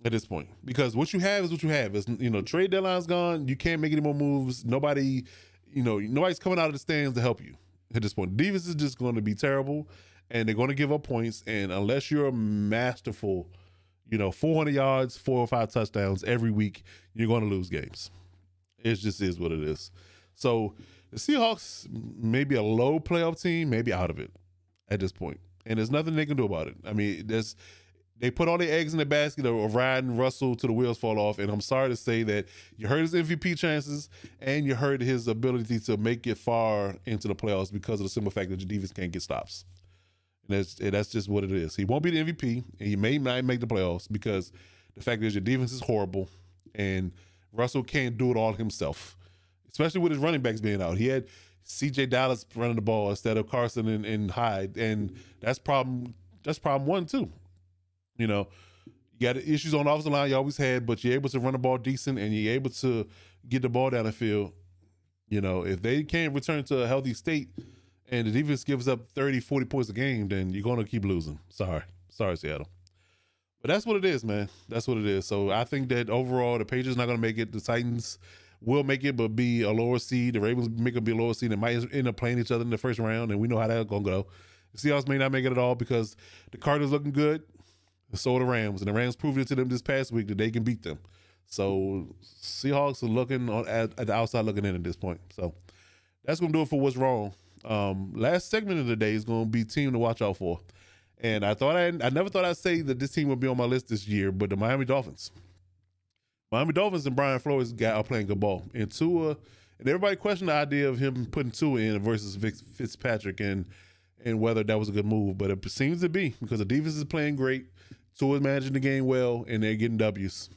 at this point because what you have is what you have. Is you know trade deadline's gone. You can't make any more moves. Nobody you know nobody's coming out of the stands to help you at this point. Defense is just going to be terrible and they're going to give up points and unless you're masterful you know, 400 yards, four or five touchdowns every week, you're going to lose games. It just is what it is. So the Seahawks may be a low playoff team, maybe out of it at this point. and there's nothing they can do about it. I mean, there's they put all the eggs in the basket of riding Russell to the wheels fall off, and I'm sorry to say that you hurt his MVP chances and you hurt his ability to make it far into the playoffs because of the simple fact that your defense can't get stops. And that's and that's just what it is. He won't be the MVP, and he may not make the playoffs because the fact is your defense is horrible, and Russell can't do it all himself, especially with his running backs being out. He had DeeJay Dallas running the ball instead of Carson and, and Hyde, and that's problem. That's problem one too. You know, you got issues on the offensive line you always had, but you're able to run the ball decent and you're able to get the ball down the field. You know, if they can't return to a healthy state and the defense gives up 30, 40 points a game, then you're going to keep losing. Sorry. Sorry, Seattle. But that's what it is, man. That's what it is. So I think that overall, the Patriots not going to make it. The Titans will make it, but be a lower seed. The Ravens make it be a lower seed and might end up playing each other in the first round, and we know how that's going to go. The Seahawks may not make it at all because the Cardinals looking good, so are the Rams, and the Rams proved it to them this past week that they can beat them. So Seahawks are looking on, at, at the outside looking in at this point. So that's going to do it for what's wrong. Um, last segment of the day is going to be team to watch out for. And I thought I, I never thought I'd say that this team would be on my list this year, but the Miami Dolphins. Miami Dolphins and Brian Flores got are playing good ball. And Tua, and everybody questioned the idea of him putting Tua in versus Fitzpatrick and and whether that was a good move. But it seems to be because the defense is playing great. Tua's managing the game well, and they're getting W's.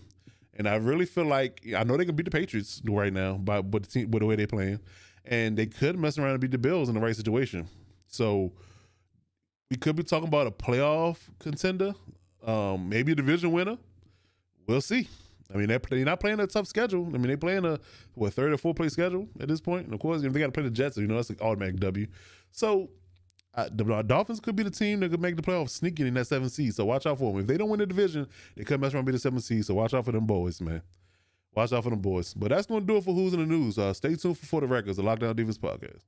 And I really feel like I know they can beat the Patriots right now by but the, team, with the way they're playing and they could mess around and beat the Bills in the right situation. So we could be talking about a playoff contender, um, maybe a division winner. We'll see. I mean, they're, not playing a tough schedule. I mean, they're playing a what third or fourth place schedule at this point. And of course, if they got to play the Jets, you know that's an automatic W. So uh, the Dolphins could be the team that could make the playoffs sneaking in that seven seed. So watch out for them. If they don't win the division, they could mess around and be the seven seed. So watch out for them boys, man. Watch out for them boys. But that's going to do it for Who's in the News. Uh, stay tuned for For the Records, the Lockdown Defense Podcast.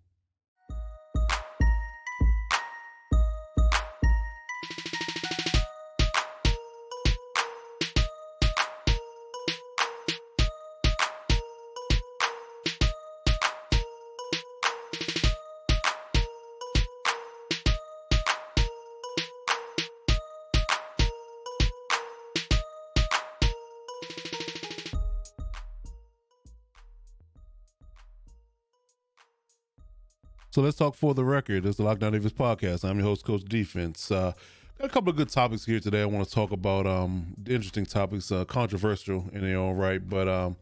So let's talk for the record. It's the Lockdown Defense podcast. I'm your host, Coach Defense. Uh, got a couple of good topics here today. I want to talk about um, interesting topics, uh, controversial in their own right, but um,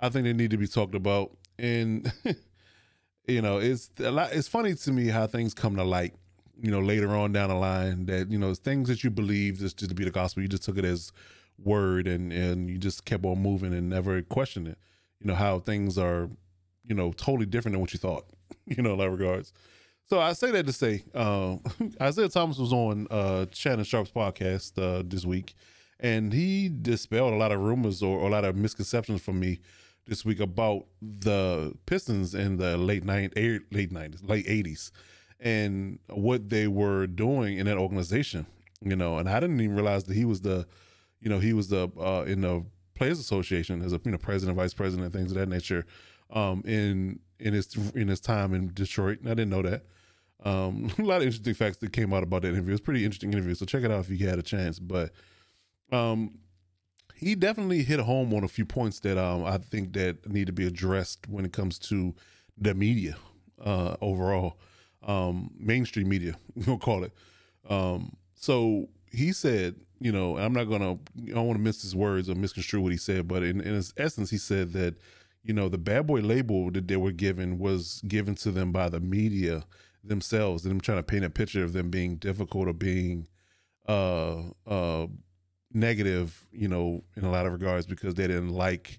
I think they need to be talked about. And you know, it's a lot. It's funny to me how things come to light. You know, later on down the line, that you know things that you believe just to be the gospel, you just took it as word, and and you just kept on moving and never questioned it. You know how things are, you know, totally different than what you thought. You know, in that regards. So I say that to say, uh, Isiah Thomas was on uh, Shannon Sharpe's podcast uh, this week, and he dispelled a lot of rumors or, or a lot of misconceptions from me this week about the Pistons in the late night late nineties, late eighties, and what they were doing in that organization. You know, and I didn't even realize that he was the, you know, he was the uh, in the Players Association as a you know president, vice president, things of that nature. Um, in in his in his time in Detroit, and I didn't know that. Um, a lot of interesting facts that came out about that interview. It's pretty interesting interview, so check it out if you had a chance. But um, he definitely hit home on a few points that um, I think that need to be addressed when it comes to the media uh, overall, um, mainstream media, we'll call it. Um, so he said, you know, I'm not gonna, I don't want to miss his words or misconstrue what he said, but in, in his essence, he said that, you know, the bad boy label that they were given was given to them by the media themselves, and them trying to paint a picture of them being difficult or being uh uh negative, you know, in a lot of regards because they didn't like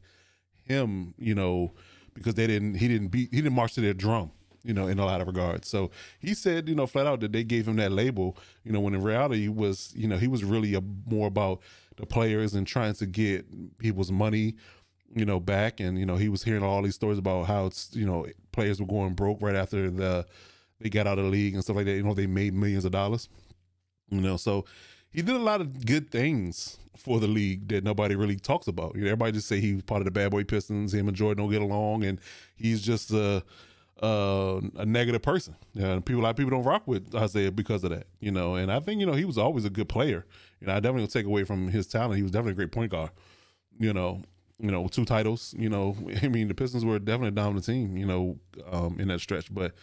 him, you know, because they didn't he didn't beat he didn't march to their drum, you know, in a lot of regards. So he said, you know, flat out that they gave him that label, you know, when in reality he was, you know, he was really a, more about the players and trying to get people's money, you know, back. And you know, he was hearing all these stories about how it's, you know, players were going broke right after the they got out of the league and stuff like that. You know, they made millions of dollars. You know, so he did a lot of good things for the league that nobody really talks about. You know, everybody just say he was part of the Bad Boy Pistons. Him and Jordan don't get along, and he's just a a, a negative person. Yeah, people a lot of people don't rock with Isiah because of that. You know, and I think you know he was always a good player. You know, I definitely take away from his talent. He was definitely a great point guard. You know, you know, two titles. You know, I mean, the Pistons were definitely a dominant team. You know, um, in that stretch, but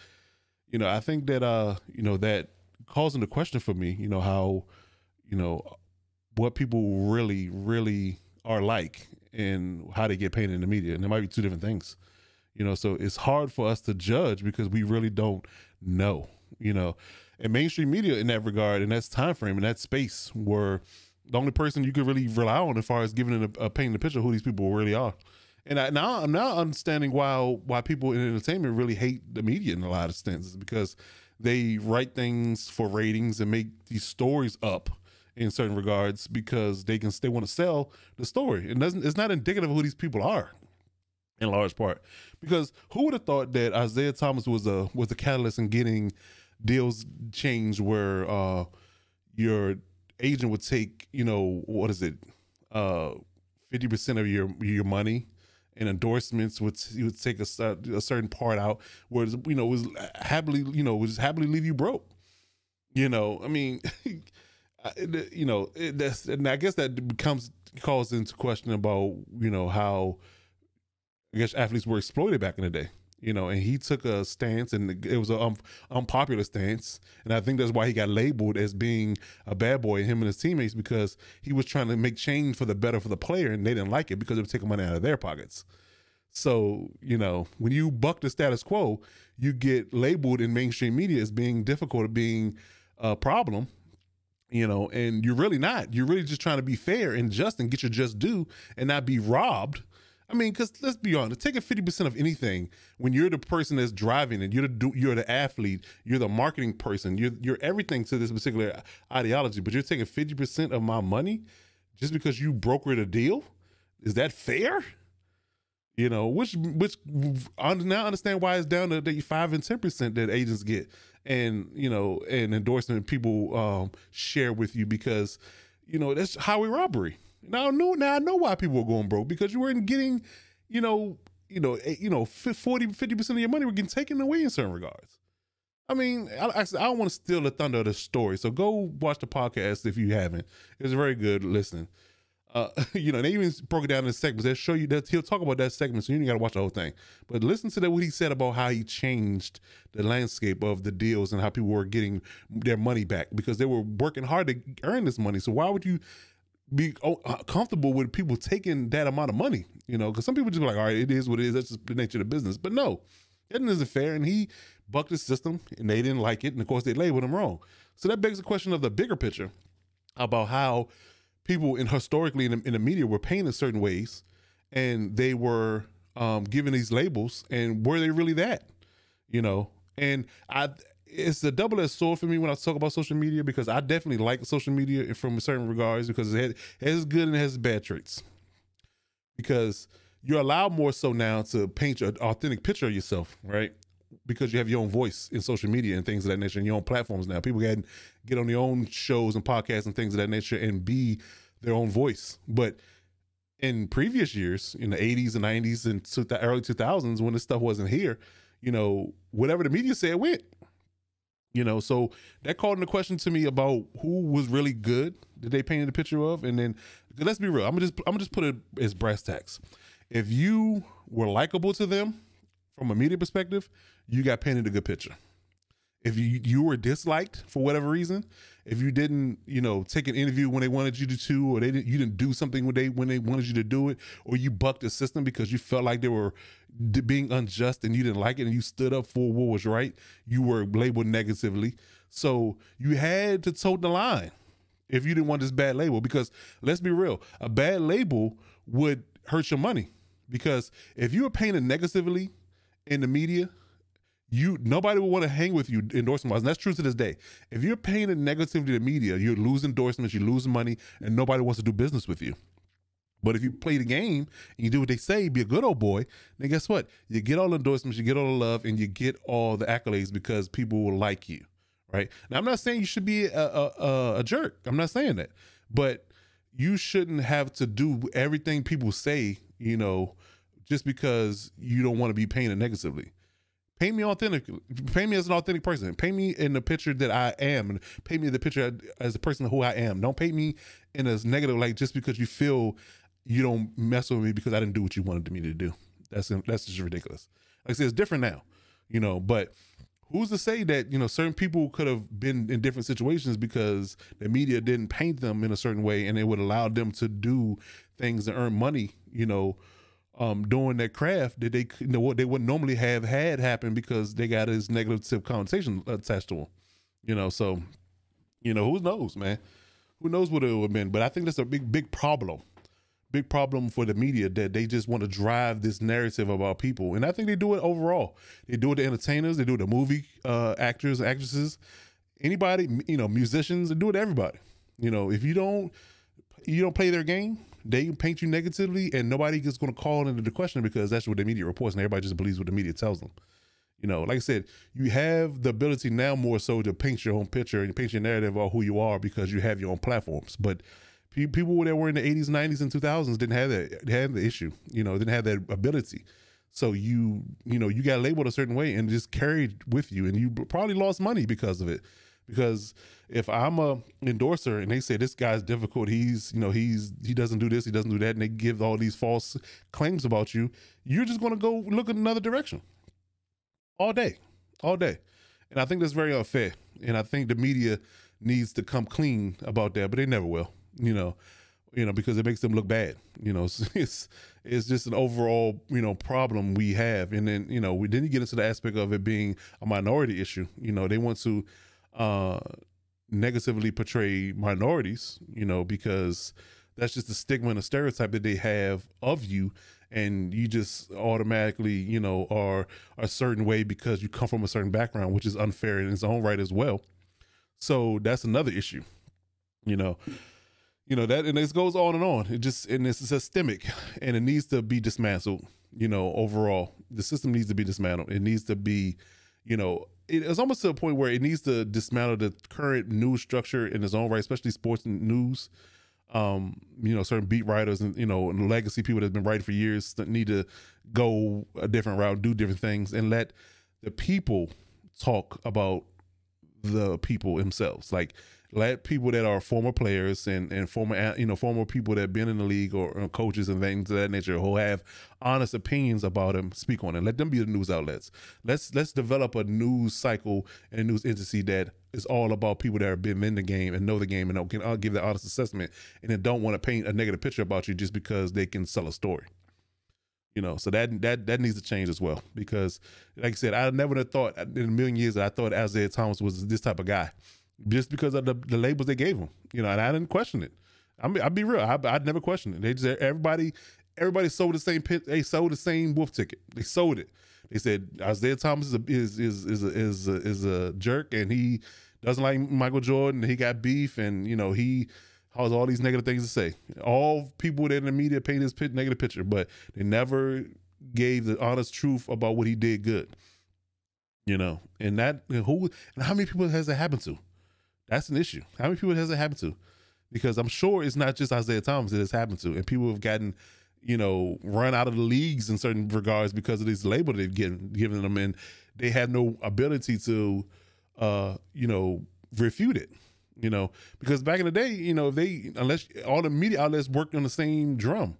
you know, I think that uh, you know that calls into question for me. You know how you know what people really really are like and how they get painted in the media and there might be two different things you know so it's hard for us to judge because we really don't know you know and mainstream media in that regard in that time frame in that space were the only person you could really rely on as far as giving a, a painting a picture of who these people really are and I, now I'm now understanding why why people in entertainment really hate the media in a lot of senses because they write things for ratings and make these stories up in certain regards because they can they want to sell the story. It doesn't it's not indicative of who these people are in large part. Because who would have thought that Isiah Thomas was a was the catalyst in getting deals changed where uh your agent would take, you know, what is it, uh 50% of your your money and endorsements would you would take a, a certain part out where you know was happily you know was happily leave you broke you know i mean you know, it, that's and I guess that becomes calls into question about you know how I guess athletes were exploited back in the day. You know, and he took a stance, and it was an um, unpopular stance, and I think that's why he got labeled as being a bad boy. Him and his teammates because he was trying to make change for the better for the player, and they didn't like it because it was taking money out of their pockets. So, you know, when you buck the status quo, you get labeled in mainstream media as being difficult, being a problem, you know, and you're really not. You're really just trying to be fair and just and get your just due and not be robbed. I mean, because let's be honest, taking fifty percent of anything when you're the person that's driving it, you're the you're the athlete, you're the marketing person, you're you're everything to this particular ideology, but you're taking fifty percent of my money just because you brokered a deal. Is that fair? You know, which which I now understand why it's down to the five and ten percent that agents get and you know and endorsement people um, share with you because you know that's highway robbery. Now I know now I know why people were going broke because you weren't getting you know you know eh, you know 40 50 percent of your money were getting taken away in certain regards. I mean, I, I, I don't want to steal the thunder of the story, so go watch the podcast if you haven't. It's very good. Listen, Uh, you know, they even broke it down in segments. They'll show you that he'll talk about that segment, so you got to watch the whole thing. But listen to that what he said about how he changed the landscape of the deals and how people were getting their money back because they were working hard to earn this money. So why would you be oh, uh, comfortable with people taking that amount of money? You know, because some people just be like, all right, it is what it is. That's just the nature of the business. But no, that isn't fair. And he bucked the system, and they didn't like it, and of course they labeled him wrong. So that begs the question of the bigger picture about how people in historically in the, in the media were painted certain ways, and they were um, given these labels, and were they really that? You know, and I it's a double edged sword for me when I talk about social media because I definitely like social media from certain regards because it has good and it has bad traits. Because you're allowed more so now to paint an authentic picture of yourself, right? Because you have your own voice in social media and things of that nature, and your own platforms now. People can get on their own shows and podcasts and things of that nature and be their own voice. But in previous years, in the 80s and 90s and the early 2000s, when this stuff wasn't here, you know, whatever the media said went. You know, so that called into question to me about who was really good that they painted a picture of, and then let's be real. I'm gonna just I'm gonna just put it as brass tacks. If you were likable to them from a media perspective, you got painted a good picture if you you were disliked for whatever reason, if you didn't, you know, take an interview when they wanted you to, or they didn't, you didn't do something when they when they wanted you to do it, or you bucked the system because you felt like they were being unjust and you didn't like it, and you stood up for what was right, you were labeled negatively. So you had to toe the line if you didn't want this bad label. Because let's be real, a bad label would hurt your money. Because if you were painted negatively in the media you nobody will want to hang with you endorsement wise. And that's true to this day. If you're paying a negativity to media, you lose endorsements, you lose money, and nobody wants to do business with you. But if you play the game and you do what they say, be a good old boy, then guess what? You get all the endorsements, you get all the love, and you get all the accolades because people will like you, right? Now, I'm not saying you should be a, a, a jerk. I'm not saying that, but you shouldn't have to do everything people say, you know, just because you don't want to be painted negatively Paint me authentic. Paint me as an authentic person. Pay me in the picture that I am, and paint me the picture as the person who I am. Don't pay me in as negative, like just because you feel you don't mess with me because I didn't do what you wanted me to do. That's that's just ridiculous. Like I said, it's different now, you know. But who's to say that you know certain people could have been in different situations because the media didn't paint them in a certain way, and it would allow them to do things and earn money, you know um, doing their craft that they you know, what they wouldn't normally have had happen because they got this negative connotation attached to them. You know, so you know who knows, man. Who knows what it would have been? But I think that's a big, big problem. Big problem for the media that they just want to drive this narrative about people, and I think they do it overall. They do it to entertainers, they do it to movie uh, actors, actresses, anybody, you know, musicians. They do it to everybody. You know, if you don't, you don't play their game, they paint you negatively, and nobody is going to call into the question because that's what the media reports, and everybody just believes what the media tells them. You know, like I said, you have the ability now more so to paint your own picture and paint your narrative of who you are because you have your own platforms. But people that were in the 80s, 90s, and 2000s didn't have that had the issue. You know, didn't have that ability. So you, you know, you got labeled a certain way and just carried with you, and you probably lost money because of it because if I'm a endorser and they say this guy's difficult, he's you know he's he doesn't do this, he doesn't do that, and they give all these false claims about you, you're just going to go look in another direction all day, all day, and I think that's very unfair. And I think the media needs to come clean about that, but they never will. You know, you know because it makes them look bad. You know, it's it's just an overall you know problem we have, and then you know we then you get into the aspect of it being a minority issue. You know, they want to uh, negatively portray minorities, you know, because that's just the stigma and stereotype that they have of you. And you just automatically you know are a certain way because you come from a certain background which is unfair in its own right as well. So that's another issue you know. You know that and this goes on and on. It just and it's systemic and it needs to be dismantled you know overall. The system needs to be dismantled. It needs to be you know it's almost to a point where it needs to dismantle the current news structure in its own right, especially sports news. Um, you know, certain beat writers and you know, and legacy people that have been writing for years need to go a different route, do different things, and let the people talk about the people themselves. Like let people that are former players and and former you know former people that have been in the league or, or coaches and things of that nature who have honest opinions about him speak on it. Let them be the news outlets. Let's let's develop a news cycle and a news agency that is all about people that have been in the game and know the game and can uh, give the honest assessment and then don't want to paint a negative picture about you just because they can sell a story. You know, so that that that needs to change as well because, like I said, I never thought in a million years I thought Isiah Thomas was this type of guy, just because of the, the labels they gave him. You know, and I didn't question it. I mean, I'd be real. I, would never question it. They just everybody everybody sold the same pit. They sold the same wolf ticket. They sold it. They said Isiah Thomas is a, is is is a, is a, is a jerk and he doesn't like Michael Jordan. He got beef and you know he has all these negative things to say. All people that in the media paint this negative picture, but they never gave the honest truth about what he did good. You know, and that who and how many people has that happened to? That's an issue. How many people has it happened to? Because I'm sure it's not just Isiah Thomas that it's happened to, and people have gotten, you know, run out of the leagues in certain regards because of this label they've given given them, and they have no ability to, uh, you know, refute it you know, because back in the day, you know, if they unless all the media outlets worked on the same drum,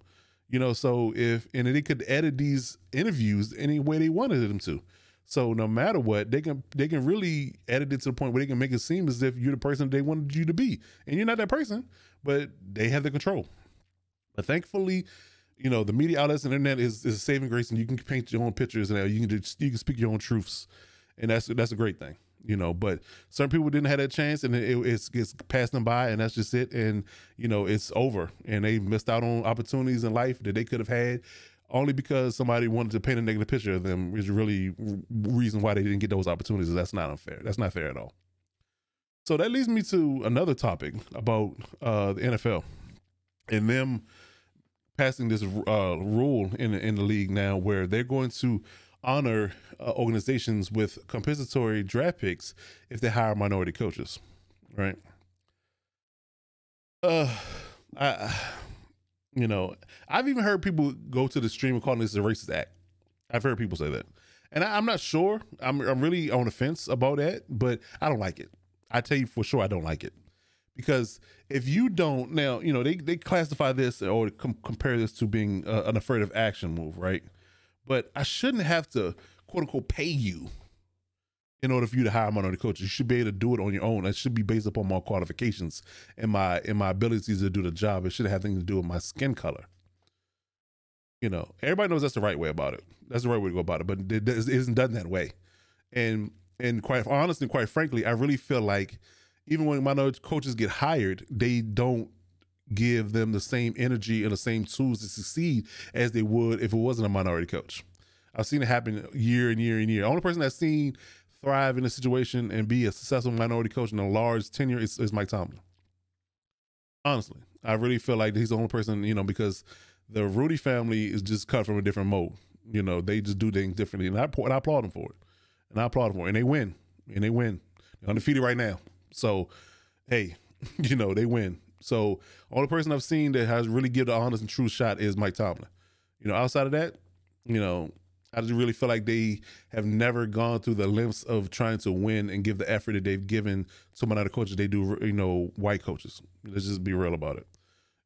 you know, so if and they could edit these interviews any way they wanted them to. So no matter what, they can they can really edit it to the point where they can make it seem as if you're the person they wanted you to be, and you're not that person, but they have the control. But thankfully, you know, the media outlets and internet is is a saving grace, and you can paint your own pictures and you can just, you can speak your own truths, and that's that's a great thing you know. But certain people didn't have that chance and it, it's gets passed them by and that's just it. And you know it's over. And they missed out on opportunities in life that they could have had only because somebody wanted to paint a negative picture of them is really reason why they didn't get those opportunities. That's not unfair. That's not fair at all. So that leads me to another topic about uh, the nfl and them passing this uh, rule in in the league now where they're going to honor uh, organizations with compensatory draft picks if they hire minority coaches, right? Uh, I, you know, I've even heard people go to the stream and call this a racist act. I've heard people say that, and I, am not sure. I'm I'm really on the fence about that, but I don't like it. I tell you for sure, I don't like it because if you don't now, you know, they they classify this or com- compare this to being uh, an affirmative action move, right? but I shouldn't have to quote unquote pay you in order for you to hire minority coaches. You should be able to do it on your own. It should be based upon my qualifications and my and my abilities to do the job. It should have anything to do with my skin color. You know, everybody knows that's the right way about it. That's the right way to go about it, but it isn't done that way. And and quite honestly, quite frankly, I really feel like even when minority coaches get hired, they don't give them the same energy and the same tools to succeed as they would if it wasn't a minority coach. I've seen it happen year and year and year. The only person I've seen thrive in a situation and be a successful minority coach in a large tenure is, is Mike Tomlin. Honestly, I really feel like he's the only person, you know, because the Rooney family is just cut from a different mold. You know, they just do things differently, and I, and I applaud them for it. And I applaud them for it. And they win. And they win. They're undefeated right now. So, hey, you know, they win. So only person I've seen that has really give the honest and true shot is Mike Tomlin. You know, outside of that, you know, I just really feel like they have never gone through the lengths of trying to win and give the effort that they've given to of other coaches they do, you know, white coaches. Let's just be real about it.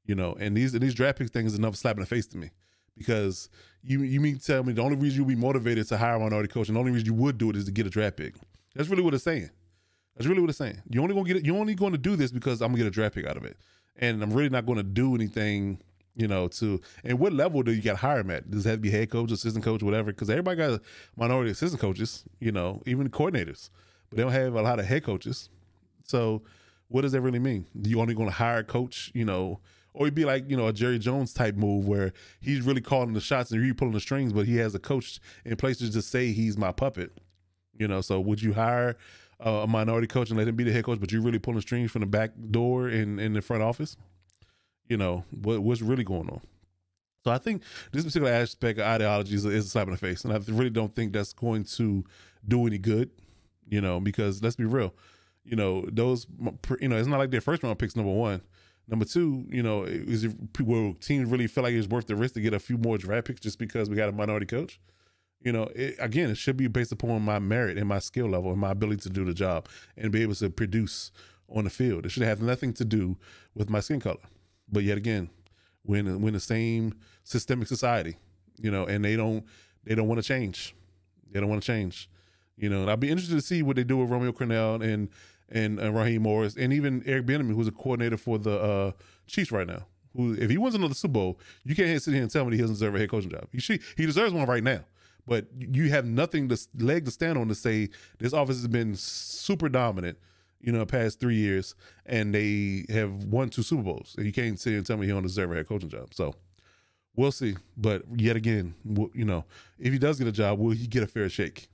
You know, and these and these draft pick things is another slap in the face to me. Because you you mean tell me the only reason you'd be motivated to hire a minority coach and the only reason you would do it is to get a draft pick. That's really what it's saying. That's really what it's saying. You only gonna get it. You're only going to do this because I'm gonna get a draft pick out of it, and I'm really not going to do anything. You know, to and what level do you got to hire them at? Does it have to be head coach, assistant coach, whatever? Because everybody got minority assistant coaches. You know, even coordinators, but they don't have a lot of head coaches. So, what does that really mean? You only going to hire a coach? You know, or it'd be like you know a Jerry Jones type move where he's really calling the shots and you pulling the strings, but he has a coach in place to just say he's my puppet. You know, so would you hire a minority coach and let him be the head coach, but you're really pulling strings from the back door in in the front office. You know what what's really going on. So I think this particular aspect of ideology is, is a slap in the face, and I really don't think that's going to do any good. You know, because let's be real, you know those you know it's not like their first round picks number one. Number two, you know, is it, will teams really feel like it's worth the risk to get a few more draft picks just because we got a minority coach? you know it, again it should be based upon my merit and my skill level and my ability to do the job and be able to produce on the field. It should have nothing to do with my skin color. But yet again, when when the same systemic society, you know, and they don't they don't want to change. They don't want to change. You know, and I'd be interested to see what they do with Romeo Crennel and and uh, Raheem Morris and even Eric Bieniemy, who's a coordinator for the uh, Chiefs right now. Who, if he wins another Super Bowl, you can't sit here and tell me he doesn't deserve a head coaching job. He he deserves one right now. But you have nothing to leg to stand on to say this office has been super dominant, you know, past three years, and they have won two Super Bowls. And you can't sit and tell me he don't deserve a head coaching job. So we'll see. But yet again, you know, if he does get a job, will he get a fair shake?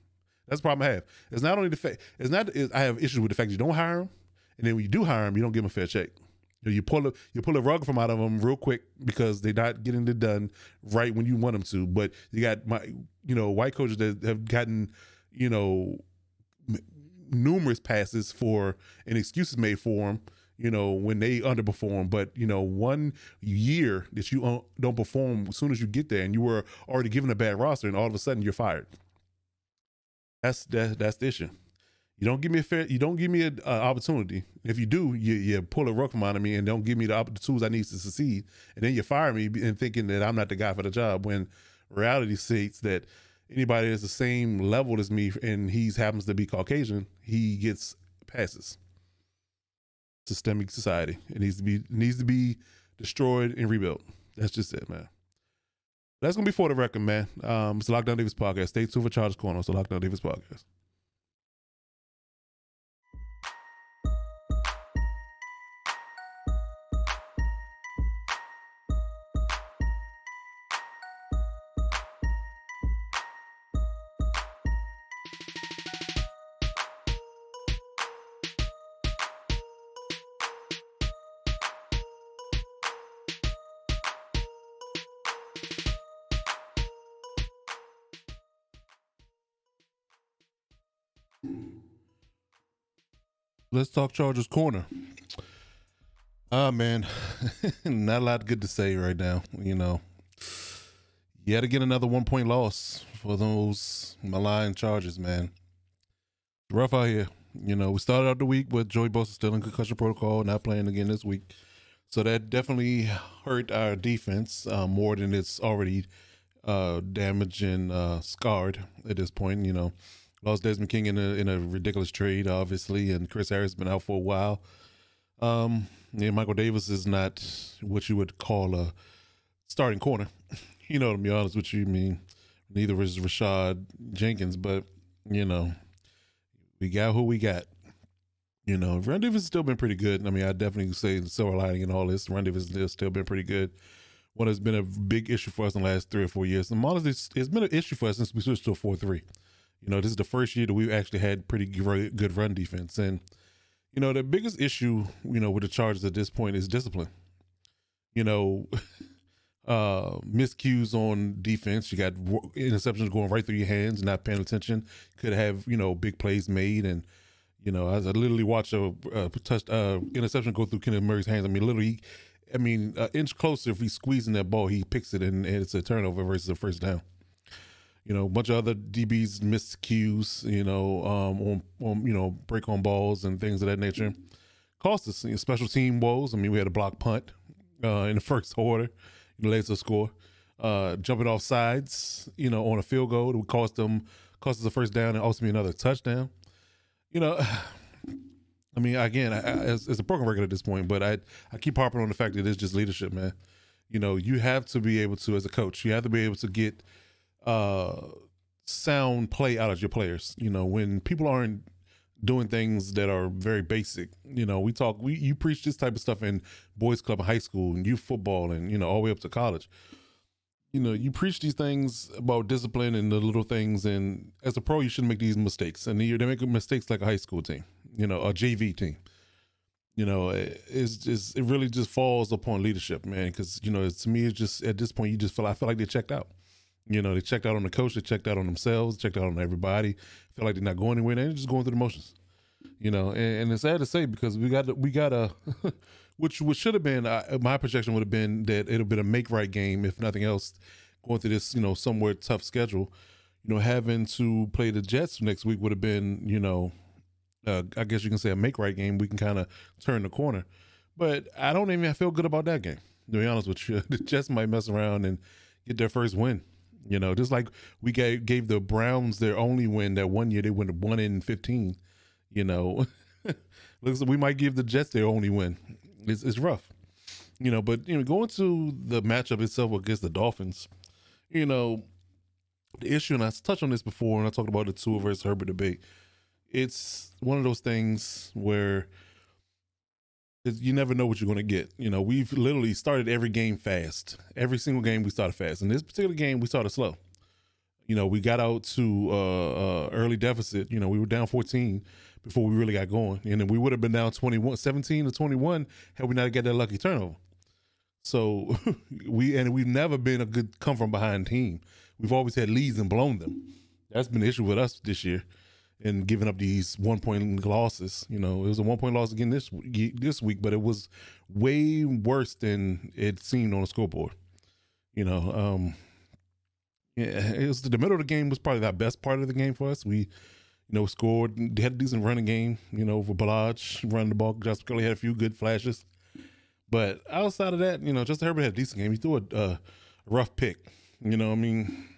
That's the problem I have. It's not only the fact. It's not. It's, I have issues with the fact you don't hire him, and then when you do hire him, you don't give him a fair shake. You, know, you pull a you pull a rug from out of them real quick because they're not getting it done right when you want them to. But you got my you know white coaches that have gotten you know numerous passes for and excuses made for them. You know when they underperform, but you know one year that you uh, don't perform as soon as you get there, and you were already given a bad roster, and all of a sudden you're fired. That's that, that's the issue. You don't give me a fair. You don't give me an opportunity. If you do, you, you pull a rug from under me and don't give me the, the tools I need to succeed, and then you fire me and thinking that I'm not the guy for the job. When reality states that anybody that's the same level as me and he happens to be Caucasian, he gets passes. Systemic society. It needs to be needs to be destroyed and rebuilt. That's just it, man. That's gonna be for the record, man. Um, it's the Lockdown Defense podcast. Stay tuned for Chargers Corner. It's the Lockdown Defense podcast. Let's talk Chargers corner. Ah, man, not a lot good to say right now. You know, yet again another one point loss for those malign Chargers, man. Rough out here. You know, we started out the week with Joey Bosa still in concussion protocol, not playing again this week. So that definitely hurt our defense uh, more than it's already uh, damaged and uh, scarred at this point. You know, Lost Desmond King in a in a ridiculous trade, obviously, and Chris Harris has been out for a while. Um, yeah, Michael Davis is not what you would call a starting corner. you know, to be honest with you, I mean, neither is Rashad Jenkins, but you know, we got who we got. You know, Run defense has still been pretty good. I mean, I definitely say the silver lining in all this. Run defense has still been pretty good. What has been a big issue for us in the last three or four years. And honestly, it's been an issue for us since we switched to a four three. You know, this is the first year that we've actually had pretty good run defense. And, you know, the biggest issue, you know, with the Chargers at this point is discipline. You know, uh miscues on defense. You got interceptions going right through your hands, not paying attention. Could have, you know, big plays made. And, you know, as I literally watched a, a touch, uh, interception go through Kenneth Murray's hands. I mean, literally, I mean, an inch closer, if he's squeezing that ball, he picks it and, and it's a turnover versus a first down you know, a bunch of other DBs missed cues, you know, um, on, on you know, break on balls and things of that nature. Cost us you know, special team woes. I mean, we had a block punt uh, in the first quarter, you know, to score. Uh, jumping off sides, you know, on a field goal, it would cost them cost us a first down and also be another touchdown. You know, I mean, again, it's, it's, a broken record at this point, but I I keep harping on the fact that it's just leadership, man. You know, you have to be able to, as a coach, you have to be able to get uh, sound play out of your players. You know, when people aren't doing things that are very basic. You know, we talk, we you preach this type of stuff in boys club, high school, and youth football, and you know, all the way up to college. You know, you preach these things about discipline and the little things, and as a pro, you shouldn't make these mistakes. And they make mistakes like a high school team, you know, a JV team. You know, it's just it really just falls upon leadership, man. Because you know, to me, it's just at this point, you just feel I feel like they checked out. You know, they checked out on the coach, they checked out on themselves, checked out on everybody. Feel like they're not going anywhere. They're just going through the motions. You know, and, and it's sad to say because we got we got a which which should have been uh, my projection would have been that it'll be a make right game if nothing else going through this you know somewhat tough schedule. You know, having to play the Jets next week would have been you know uh, I guess you can say a make right game, we can kind of turn the corner. But I don't even feel good about that game. To be honest with you, the Jets might mess around and get their first win. You know, just like we gave gave the Browns their only win that one year they went one in fifteen. You know, looks like we might give the Jets their only win. It's, it's rough, you know. But you know, going to the matchup itself against the Dolphins, you know, the issue, and I touched on this before when I talked about the Tua versus Herbert debate. It's one of those things where you never know what you're going to get. You know, we've literally started every game fast. Every single game we started fast. In this particular game, we started slow. You know, we got out to uh, uh, early deficit. You know, we were down 14 before we really got going, and then we would have been down 21, 17 to 21 had we not got that lucky turnover. So we and we've never been a good come from behind team. We've always had leads and blown them. That's been the issue with us this year and giving up these one point losses. You know, it was a one point loss again this this week, but it was way worse than it seemed on the scoreboard. You know, um, yeah, it was the middle of the game was probably the best part of the game for us. We, you know, scored, had a decent running game. You know, for Ballage running the ball. Josh Kelley had a few good flashes, but outside of that, you know, Justin Herbert had a decent game. He threw a, a rough pick. You know, I mean,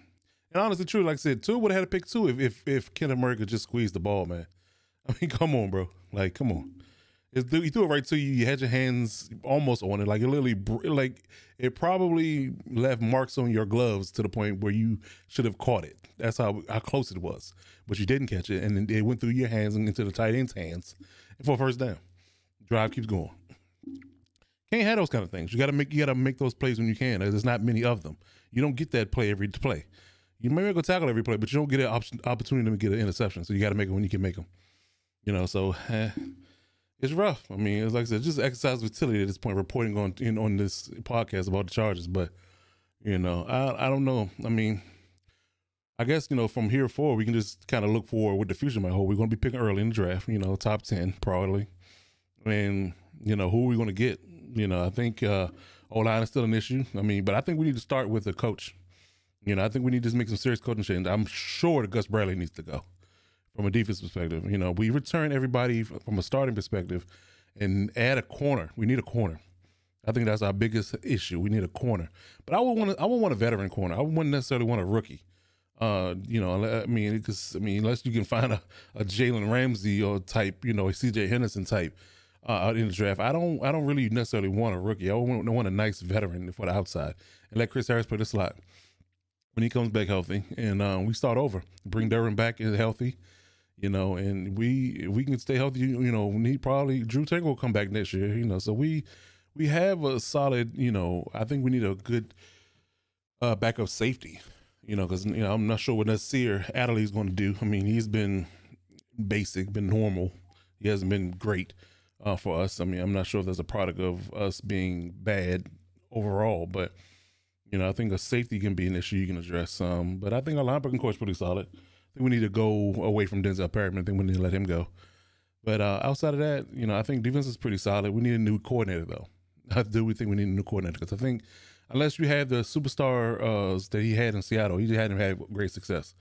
and honestly, true, like I said, Tua would have had a pick two if if if Kenneth Murray could just squeeze the ball, man. I mean, come on, bro. Like, come on. He threw it right to you. You had your hands almost on it. Like it literally, like it probably left marks on your gloves to the point where you should have caught it. That's how how close it was. But you didn't catch it, and it went through your hands and into the tight end's hands for first down. Drive keeps going. Can't have those kind of things. You got to make you got to make those plays when you can. There's not many of them. You don't get that play every play you may go tackle every play, but you don't get an op- opportunity to get an interception. So you got to make it when you can make them. You know, so eh, it's rough. I mean, it's like I said, just exercise utility at this point, reporting on in, on this podcast about the Chargers. But you know, I I don't know. I mean, I guess you know from here forward, we can just kind of look forward what the future might hold. We're going to be picking early in the draft. You know, top ten probably, and you know who are we going to get. You know, I think uh, O line is still an issue. I mean, but I think we need to start with a coach you know, I think we need to make some serious coaching change. I'm sure Gus Bradley needs to go from a defense perspective. You know, we return everybody from a starting perspective and add a corner. We need a corner. I think that's our biggest issue. We need a corner. But I would want to, I would want a veteran corner. I wouldn't necessarily want a rookie. Uh, you know, I mean, because I mean, unless you can find a, a Jalen Ramsey or type, you know, a CJ Henderson type uh, out in the draft, I don't, I don't really necessarily want a rookie. I want, I want a nice veteran for the outside and let Chris Harris put a slot when he comes back healthy, and uh, we start over. Bring Derwin back healthy, you know, and we we can stay healthy. You know, he probably Drew Tranquill will come back next year. You know, so we we have a solid. You know, I think we need a good uh, backup safety. You know, because you know I'm not sure what Nasir Adderley is going to do. I mean, he's been basic, been normal. He hasn't been great uh, for us. I mean, I'm not sure if that's a product of us being bad overall, but you know, I think a safety can be an issue you can address. Um, but I think our linebacking core is pretty solid. I think we need to go away from Denzel Perryman. I think we need to let him go. But uh, outside of that, you know, I think defense is pretty solid. We need a new coordinator, though. I do we think we need a new coordinator because I think unless you have the superstar uh, that he had in Seattle, he just hadn't had great success,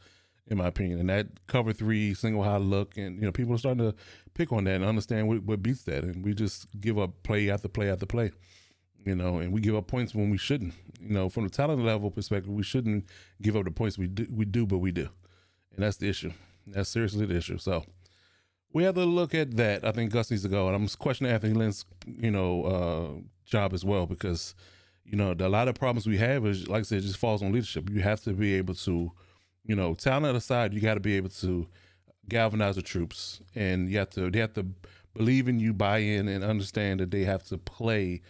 in my opinion. And that cover three single high look, and you know, people are starting to pick on that and understand what, what beats that, and we just give up play after play after play you know, and we give up points when we shouldn't. You know, from the talent level perspective, we shouldn't give up the points we do, we do, but we do, and that's the issue. That's seriously the issue. So we have to look at that. I think Gus needs to go, and I'm questioning Anthony Lynn's, you know, uh, job as well because, you know, the, a lot of problems we have is, like I said, just falls on leadership. You have to be able to, you know, talent aside, you got to be able to galvanize the troops, and you have to they have to believe in you, buy in, and understand that they have to play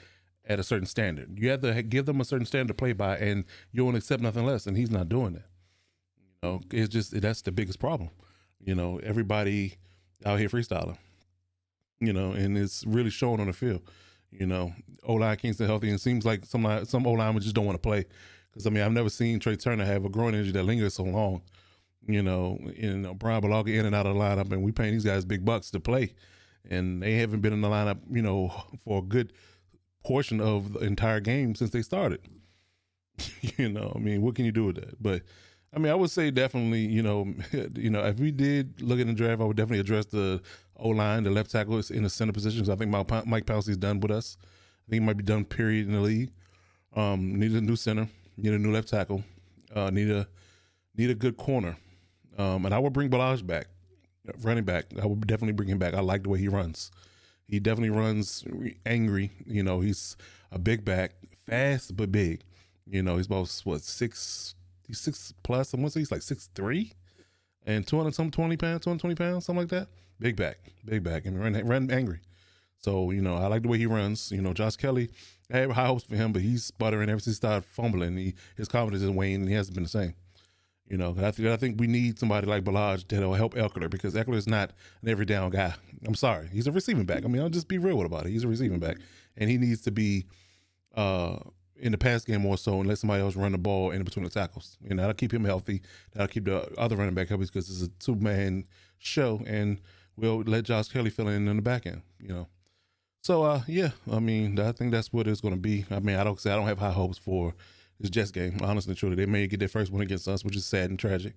at a certain standard. You have to give them a certain standard to play by, and you won't accept nothing less. And he's not doing that. You know, it's just that's the biggest problem. You know, everybody out here freestyling. You know, and it's really showing on the field. You know, O line can't stay healthy, and seems like some some O linemen just don't want to play. Because I mean, I've never seen Trai Turner have a groin injury that lingers so long. You know, and Bryan Bulaga in and out of the lineup, and we paying these guys big bucks to play, and they haven't been in the lineup, you know, for a good portion of the entire game since they started. you know, I mean, what can you do with that? But I mean, I would say definitely, you know, you know, if we did look at the draft, I would definitely address the O line, the left tackle is in the center positions. I think Mike, Mike Pouncey's done with us. I think he might be done. Period in the league. Um, need a new center. Need a new left tackle. Uh, need a need a good corner. Um, and I would bring Ballage back, running back. I would definitely bring him back. I like the way he runs. He definitely runs angry. You know, he's a big back, fast but big. You know, he's about what six he's six plus. I want to say he's like six three, and two hundred some twenty pounds, two hundred twenty pounds, something like that. Big back, big back, and run run angry. So you know, I like the way he runs. You know, Josh Kelley, I have high hopes for him, but he's sputtering ever since he started fumbling. He, his confidence is waning, and he hasn't been the same. You know, I think I think we need somebody like Ballage that'll help Ekeler because Ekeler is not an every down guy. I'm sorry, he's a receiving back. I mean, I'll just be real about it. He's a receiving back, and he needs to be uh, in the pass game more so and let somebody else run the ball in between the tackles. You know, that'll keep him healthy. That'll keep the other running back healthy because it's a two man show and we'll let Josh Kelley fill in in the back end, you know. So uh yeah, I mean, I think that's what it's gonna be. I mean, I don't say I don't have high hopes for this Jets game, honestly truly. They may get their first win against us, which is sad and tragic.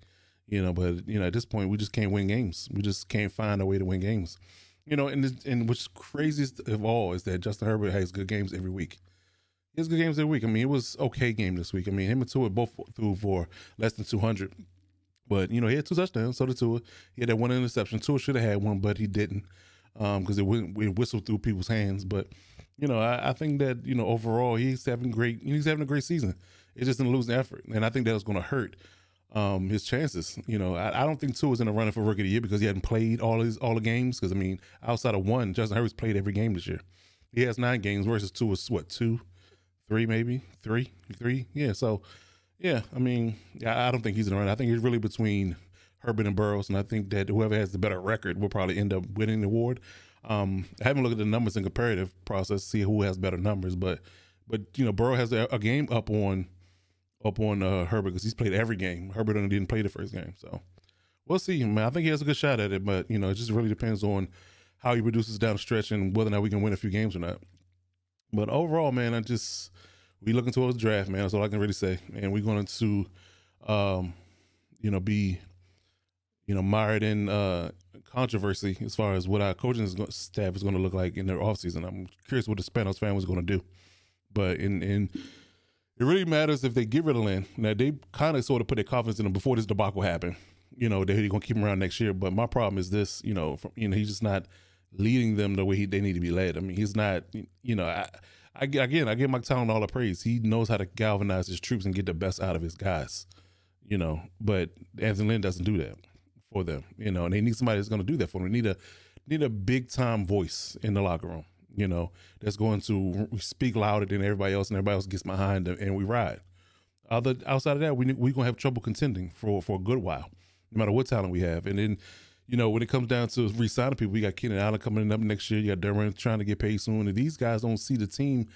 You know, but you know, at this point we just can't win games. We just can't find a way to win games. You know, and this, and what's craziest of all is that Justin Herbert has good games every week. He has good games every week. I mean, it was okay game this week. I mean, him and Tua both threw for less than 200. But, you know, he had two touchdowns. So did Tua. He had that one interception. Tua should have had one, but he didn't because um, it, went, it whistled through people's hands. But, you know, I, I, think that, you know, overall, he's having great, he's having a great season. It's just in losing effort. And I think that was going to hurt um, his chances. You know, I, I don't think Tua is in the running for rookie of the year because he hadn't played all his all the games. Because I mean, outside of one, Justin Herbert's played every game this year. He has nine games versus Tua is what two, three maybe three, three. Yeah. So, yeah. I mean, I, I don't think he's in the run. I think he's really between Herbert and Burrows, and I think that whoever has the better record will probably end up winning the award. Um, I haven't looked at the numbers in comparative process, see who has better numbers, but but you know, Burrow has a, a game up on up on uh, Herbert because he's played every game. Herbert only didn't play the first game, so we'll see. Man, I think he has a good shot at it, but you know, it just really depends on how he produces down the stretch and whether or not we can win a few games or not. But overall, man, I just we looking towards the draft, man. That's all I can really say. And we're going to, um, you know, be, you know, mired in uh, controversy as far as what our coaching staff is going to look like in their offseason. I'm curious what the Spanos family is going to do. But in in it really matters if they get rid of Lynn. Now they kind of sort of put their confidence in him before this debacle happened. You know, they're going to keep him around next year. But my problem is this. You know, from, you know, he's just not leading them the way he, they need to be led. I mean, he's not. You know, I, I again, I give Mike Tomlin all the praise. He knows how to galvanize his troops and get the best out of his guys. You know, but Anthony Lynn doesn't do that for them. You know, and they need somebody that's going to do that for them. They need a need a big time voice in the locker room. You know, that's going to speak louder than everybody else, and everybody else gets behind them, and we ride. Other outside of that, we we gonna have trouble contending for for a good while, no matter what talent we have. And then you know, when it comes down to re-signing people, we got Keenan Allen coming up next year. You got Derwin trying to get paid soon, and these guys don't see the team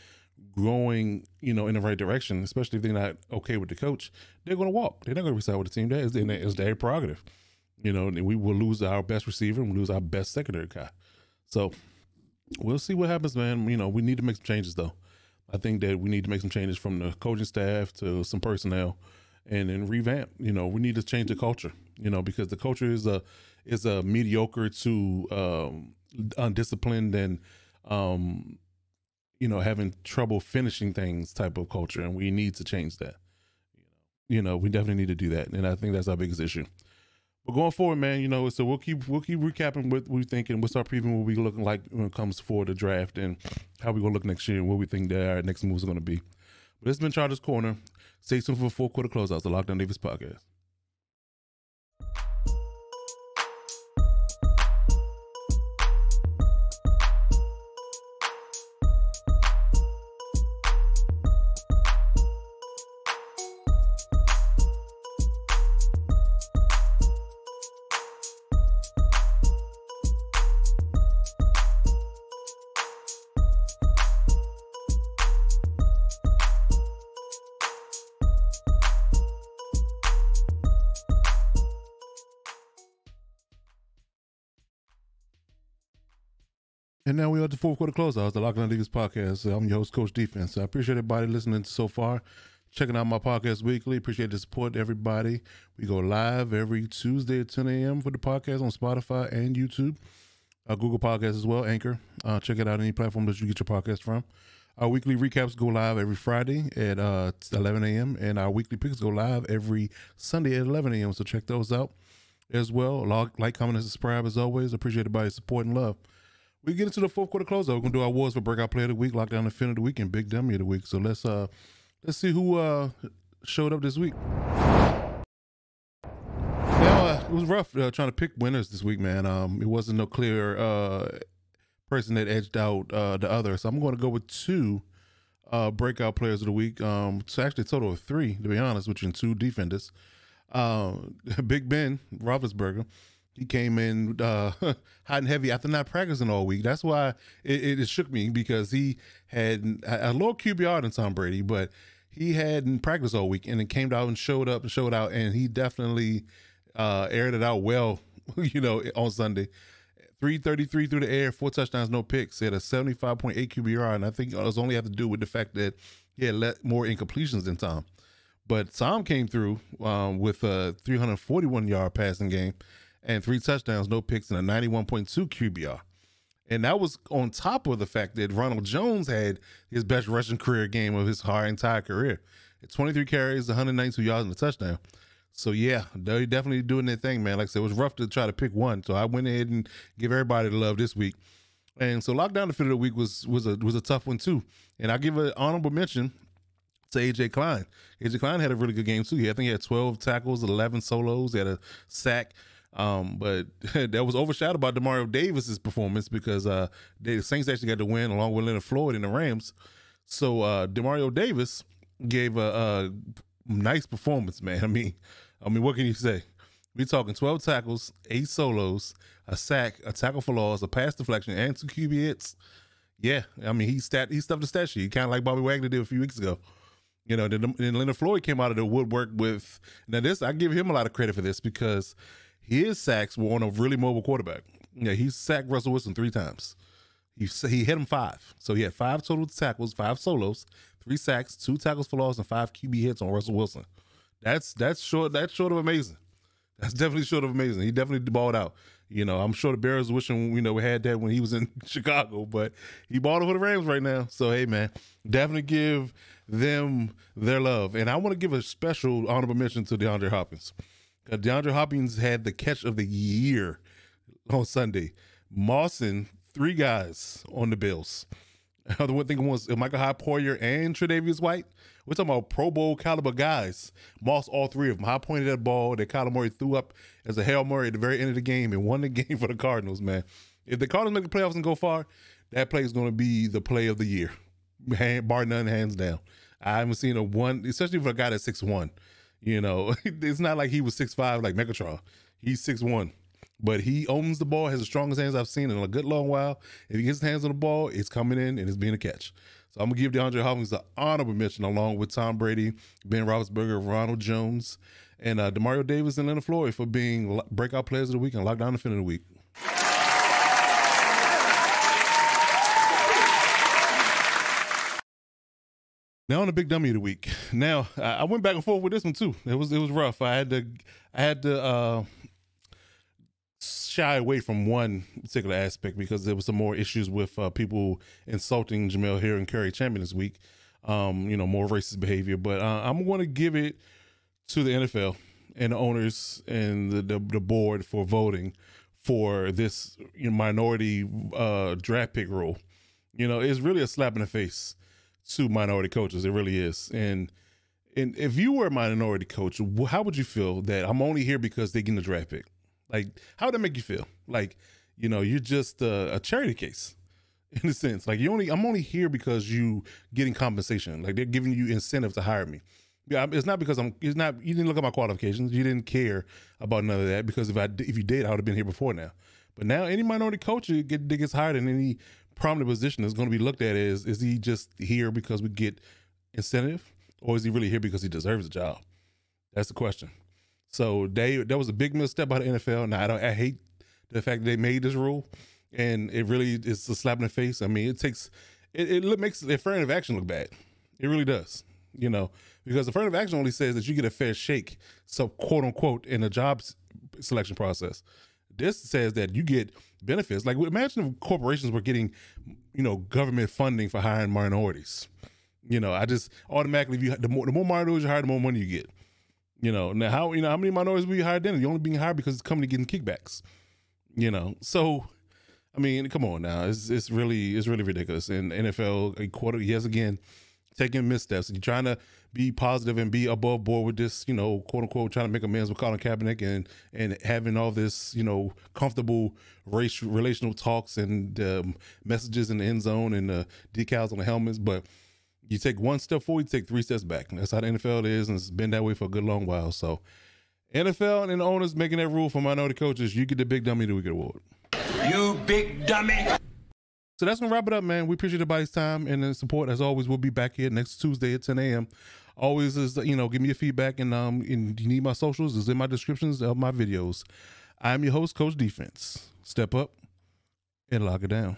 growing, you know, in the right direction. Especially if they're not okay with the coach, they're going to walk. They're not going to resign with the team. That is, is their prerogative. You know, and we will lose our best receiver and we lose our best secondary guy. So we'll see what happens, man. You know, we need to make some changes though. I think that we need to make some changes from the coaching staff to some personnel and then revamp. You know, we need to change the culture. You know, because the culture is a is a mediocre to um, undisciplined and um, you know having trouble finishing things type of culture, and we need to change that. You know, we definitely need to do that, and I think that's our biggest issue. But going forward, man, you know, so we'll keep we'll keep recapping what we're thinking. what's our previewing what we looking like when it comes for the draft and how we gonna look next year and what we think that our next moves are gonna be. But this has been Chargers Corner. Stay tuned for four quarter closeouts, the Lockdown Defense podcast. Fourth quarter closeout. The Lockdown Leagues podcast. I'm your host, Coach Defense. I appreciate everybody listening so far. checking out my podcast weekly. Appreciate the support, everybody. We go live every Tuesday at 10 a.m. for the podcast on Spotify and YouTube, uh, Google Podcasts as well, Anchor. Uh, check it out any platform that you get your podcast from. Our weekly recaps go live every Friday at uh, 11 a.m. and our weekly picks go live every Sunday at 11 a.m. So check those out as well. Like, comment, and subscribe as always. Appreciate everybody's support and love. We get into the fourth quarter closeout. We're gonna do our awards for breakout player of the week, lockdown defender of the week, and big dummy of the week. So let's uh let's see who uh showed up this week. Now uh, it was rough uh, trying to pick winners this week, man. Um, it wasn't no clear uh person that edged out uh the other. So I'm going to go with two uh breakout players of the week. Um, actually a total of three to be honest, which in two defenders. Uh, Big Ben Roethlisberger he came in uh, hot and heavy after not practicing all week. That's why it, it, shook me because he had a lower QBR than Tom Brady, but he hadn't practiced all week and then came out and showed up and showed out, and he definitely uh, aired it out well, you know, on Sunday. 333 through the air, four touchdowns, no picks. He had a 75.8 QBR, and I think it was only have to do with the fact that he had let more incompletions than Tom. But Tom came through um, with a 341 yard passing game and three touchdowns, no picks, and a 91.2 QBR. And that was on top of the fact that Ronald Jones had his best rushing career game of his entire career. 23 carries, 192 yards, and a touchdown. So yeah, they're definitely doing their thing, man. Like I said, it was rough to try to pick one. So I went ahead and give everybody the love this week. And so lockdown defender of the week was was a was a tough one too. And I give an honorable mention to AJ Klein. AJ Klein had a really good game too. I think he had 12 tackles, 11 solos, he had a sack. Um, but that was overshadowed by Demario Davis's performance because uh, the Saints actually got to win along with Leonard Floyd and the Rams. So uh, Demario Davis gave a, a nice performance, man. I mean, I mean, what can you say? We're talking twelve tackles, eight solos, a sack, a tackle for loss, a pass deflection, and two QB hits. Yeah, I mean, he stat he stuffed the stat sheet, kind of like Bobby Wagner did a few weeks ago. You know, then, then Leonard Floyd came out of the woodwork with now this. I give him a lot of credit for this because his sacks were on a really mobile quarterback. Yeah, he sacked Russell Wilson three times. He he hit him five, so he had five total tackles, five solos, three sacks, two tackles for loss, and five QB hits on Russell Wilson. That's that's short. That's short of amazing. That's definitely short of amazing. He definitely balled out. You know, I'm sure the Bears wishing you know we had that when he was in Chicago, but he balled for the Rams right now. So hey, man, definitely give them their love. And I want to give a special honorable mention to DeAndre Hopkins. Uh, DeAndre Hopkins had the catch of the year on Sunday. Mawson, three guys on the Bills. The one thing was Micah Hyde Poyer and Tre'Davious White. We're talking about Pro Bowl caliber guys. Moss, all three of them. High pointed that ball that Kyler Murray threw up as a Hail Murray at the very end of the game and won the game for the Cardinals, man. If the Cardinals make the playoffs and go far, that play is going to be the play of the year. Bar none, hands down. I haven't seen a one, especially for a guy that's six one. You know, it's not like he was six five like Megatron. He's six one. But he owns the ball, has the strongest hands I've seen in a good long while. If he gets his hands on the ball, it's coming in and it's being a catch. So I'm gonna give DeAndre Hopkins the honorable mention along with Tom Brady, Ben Roethlisberger, Ronald Jones, and uh, Demario Davis and Leonard Floyd for being breakout players of the week and lockdown defender of the week. Now on the big dummy of the week. Now I went back and forth with this one too. It was it was rough. I had to I had to uh, shy away from one particular aspect because there was some more issues with uh, people insulting Jemele Hill and Cari Champion this week. Um, you know, more racist behavior. But uh, I'm going to give it to the NFL and the owners and the, the, the board for voting for this you know, minority uh, draft pick rule. You know, it's really a slap in the face to minority coaches. It really is. And and if you were a minority coach, how would you feel that I'm only here because they get the draft pick? Like, how would that make you feel? Like, you know, you're just a, a charity case in a sense. Like, you only I'm only here because you getting compensation. Like, they're giving you incentive to hire me. Yeah, it's not because I'm. It's not. You didn't look at my qualifications. You didn't care about none of that. Because if I if you did, I would have been here before now. But now, any minority coach that gets hired in any prominent position is going to be looked at as is he just here because we get incentive or is he really here because he deserves a job? That's the question. So they that was a big misstep by the NFL. Now I don't I hate the fact that they made this rule, and it really is a slap in the face. I mean, it takes it, it makes the affirmative action look bad. It really does. You know, because affirmative action only says that you get a fair shake, so quote unquote, in the job selection process. This says that you get benefits. Like imagine if corporations were getting, you know, government funding for hiring minorities. You know, I just automatically, you the more the more minorities you hire, the more money you get. You know, now how you know how many minorities we hired then? You're only being hired because the company getting kickbacks. You know, so I mean, come on now, it's it's really it's really ridiculous. And NFL a quarter, yes, again, taking missteps. You're trying to be positive and be above board with this, you know, quote unquote, trying to make amends with Colin Kaepernick and and having all this, you know, comfortable race relational talks and um, messages in the end zone and uh, decals on the helmets, but you take one step forward, you take three steps back. And that's how the NFL is, and it's been that way for a good long while. So, NFL and owners making that rule for minority coaches, you get the big dummy the week award. You big dummy. So that's gonna wrap it up, man. We appreciate everybody's time and support. As always, we'll be back here next Tuesday at 10 a.m. Always is you know, give me your feedback and um and you need my socials, is in my descriptions of my videos. I'm your host, Coach Defense. Step up and lock it down.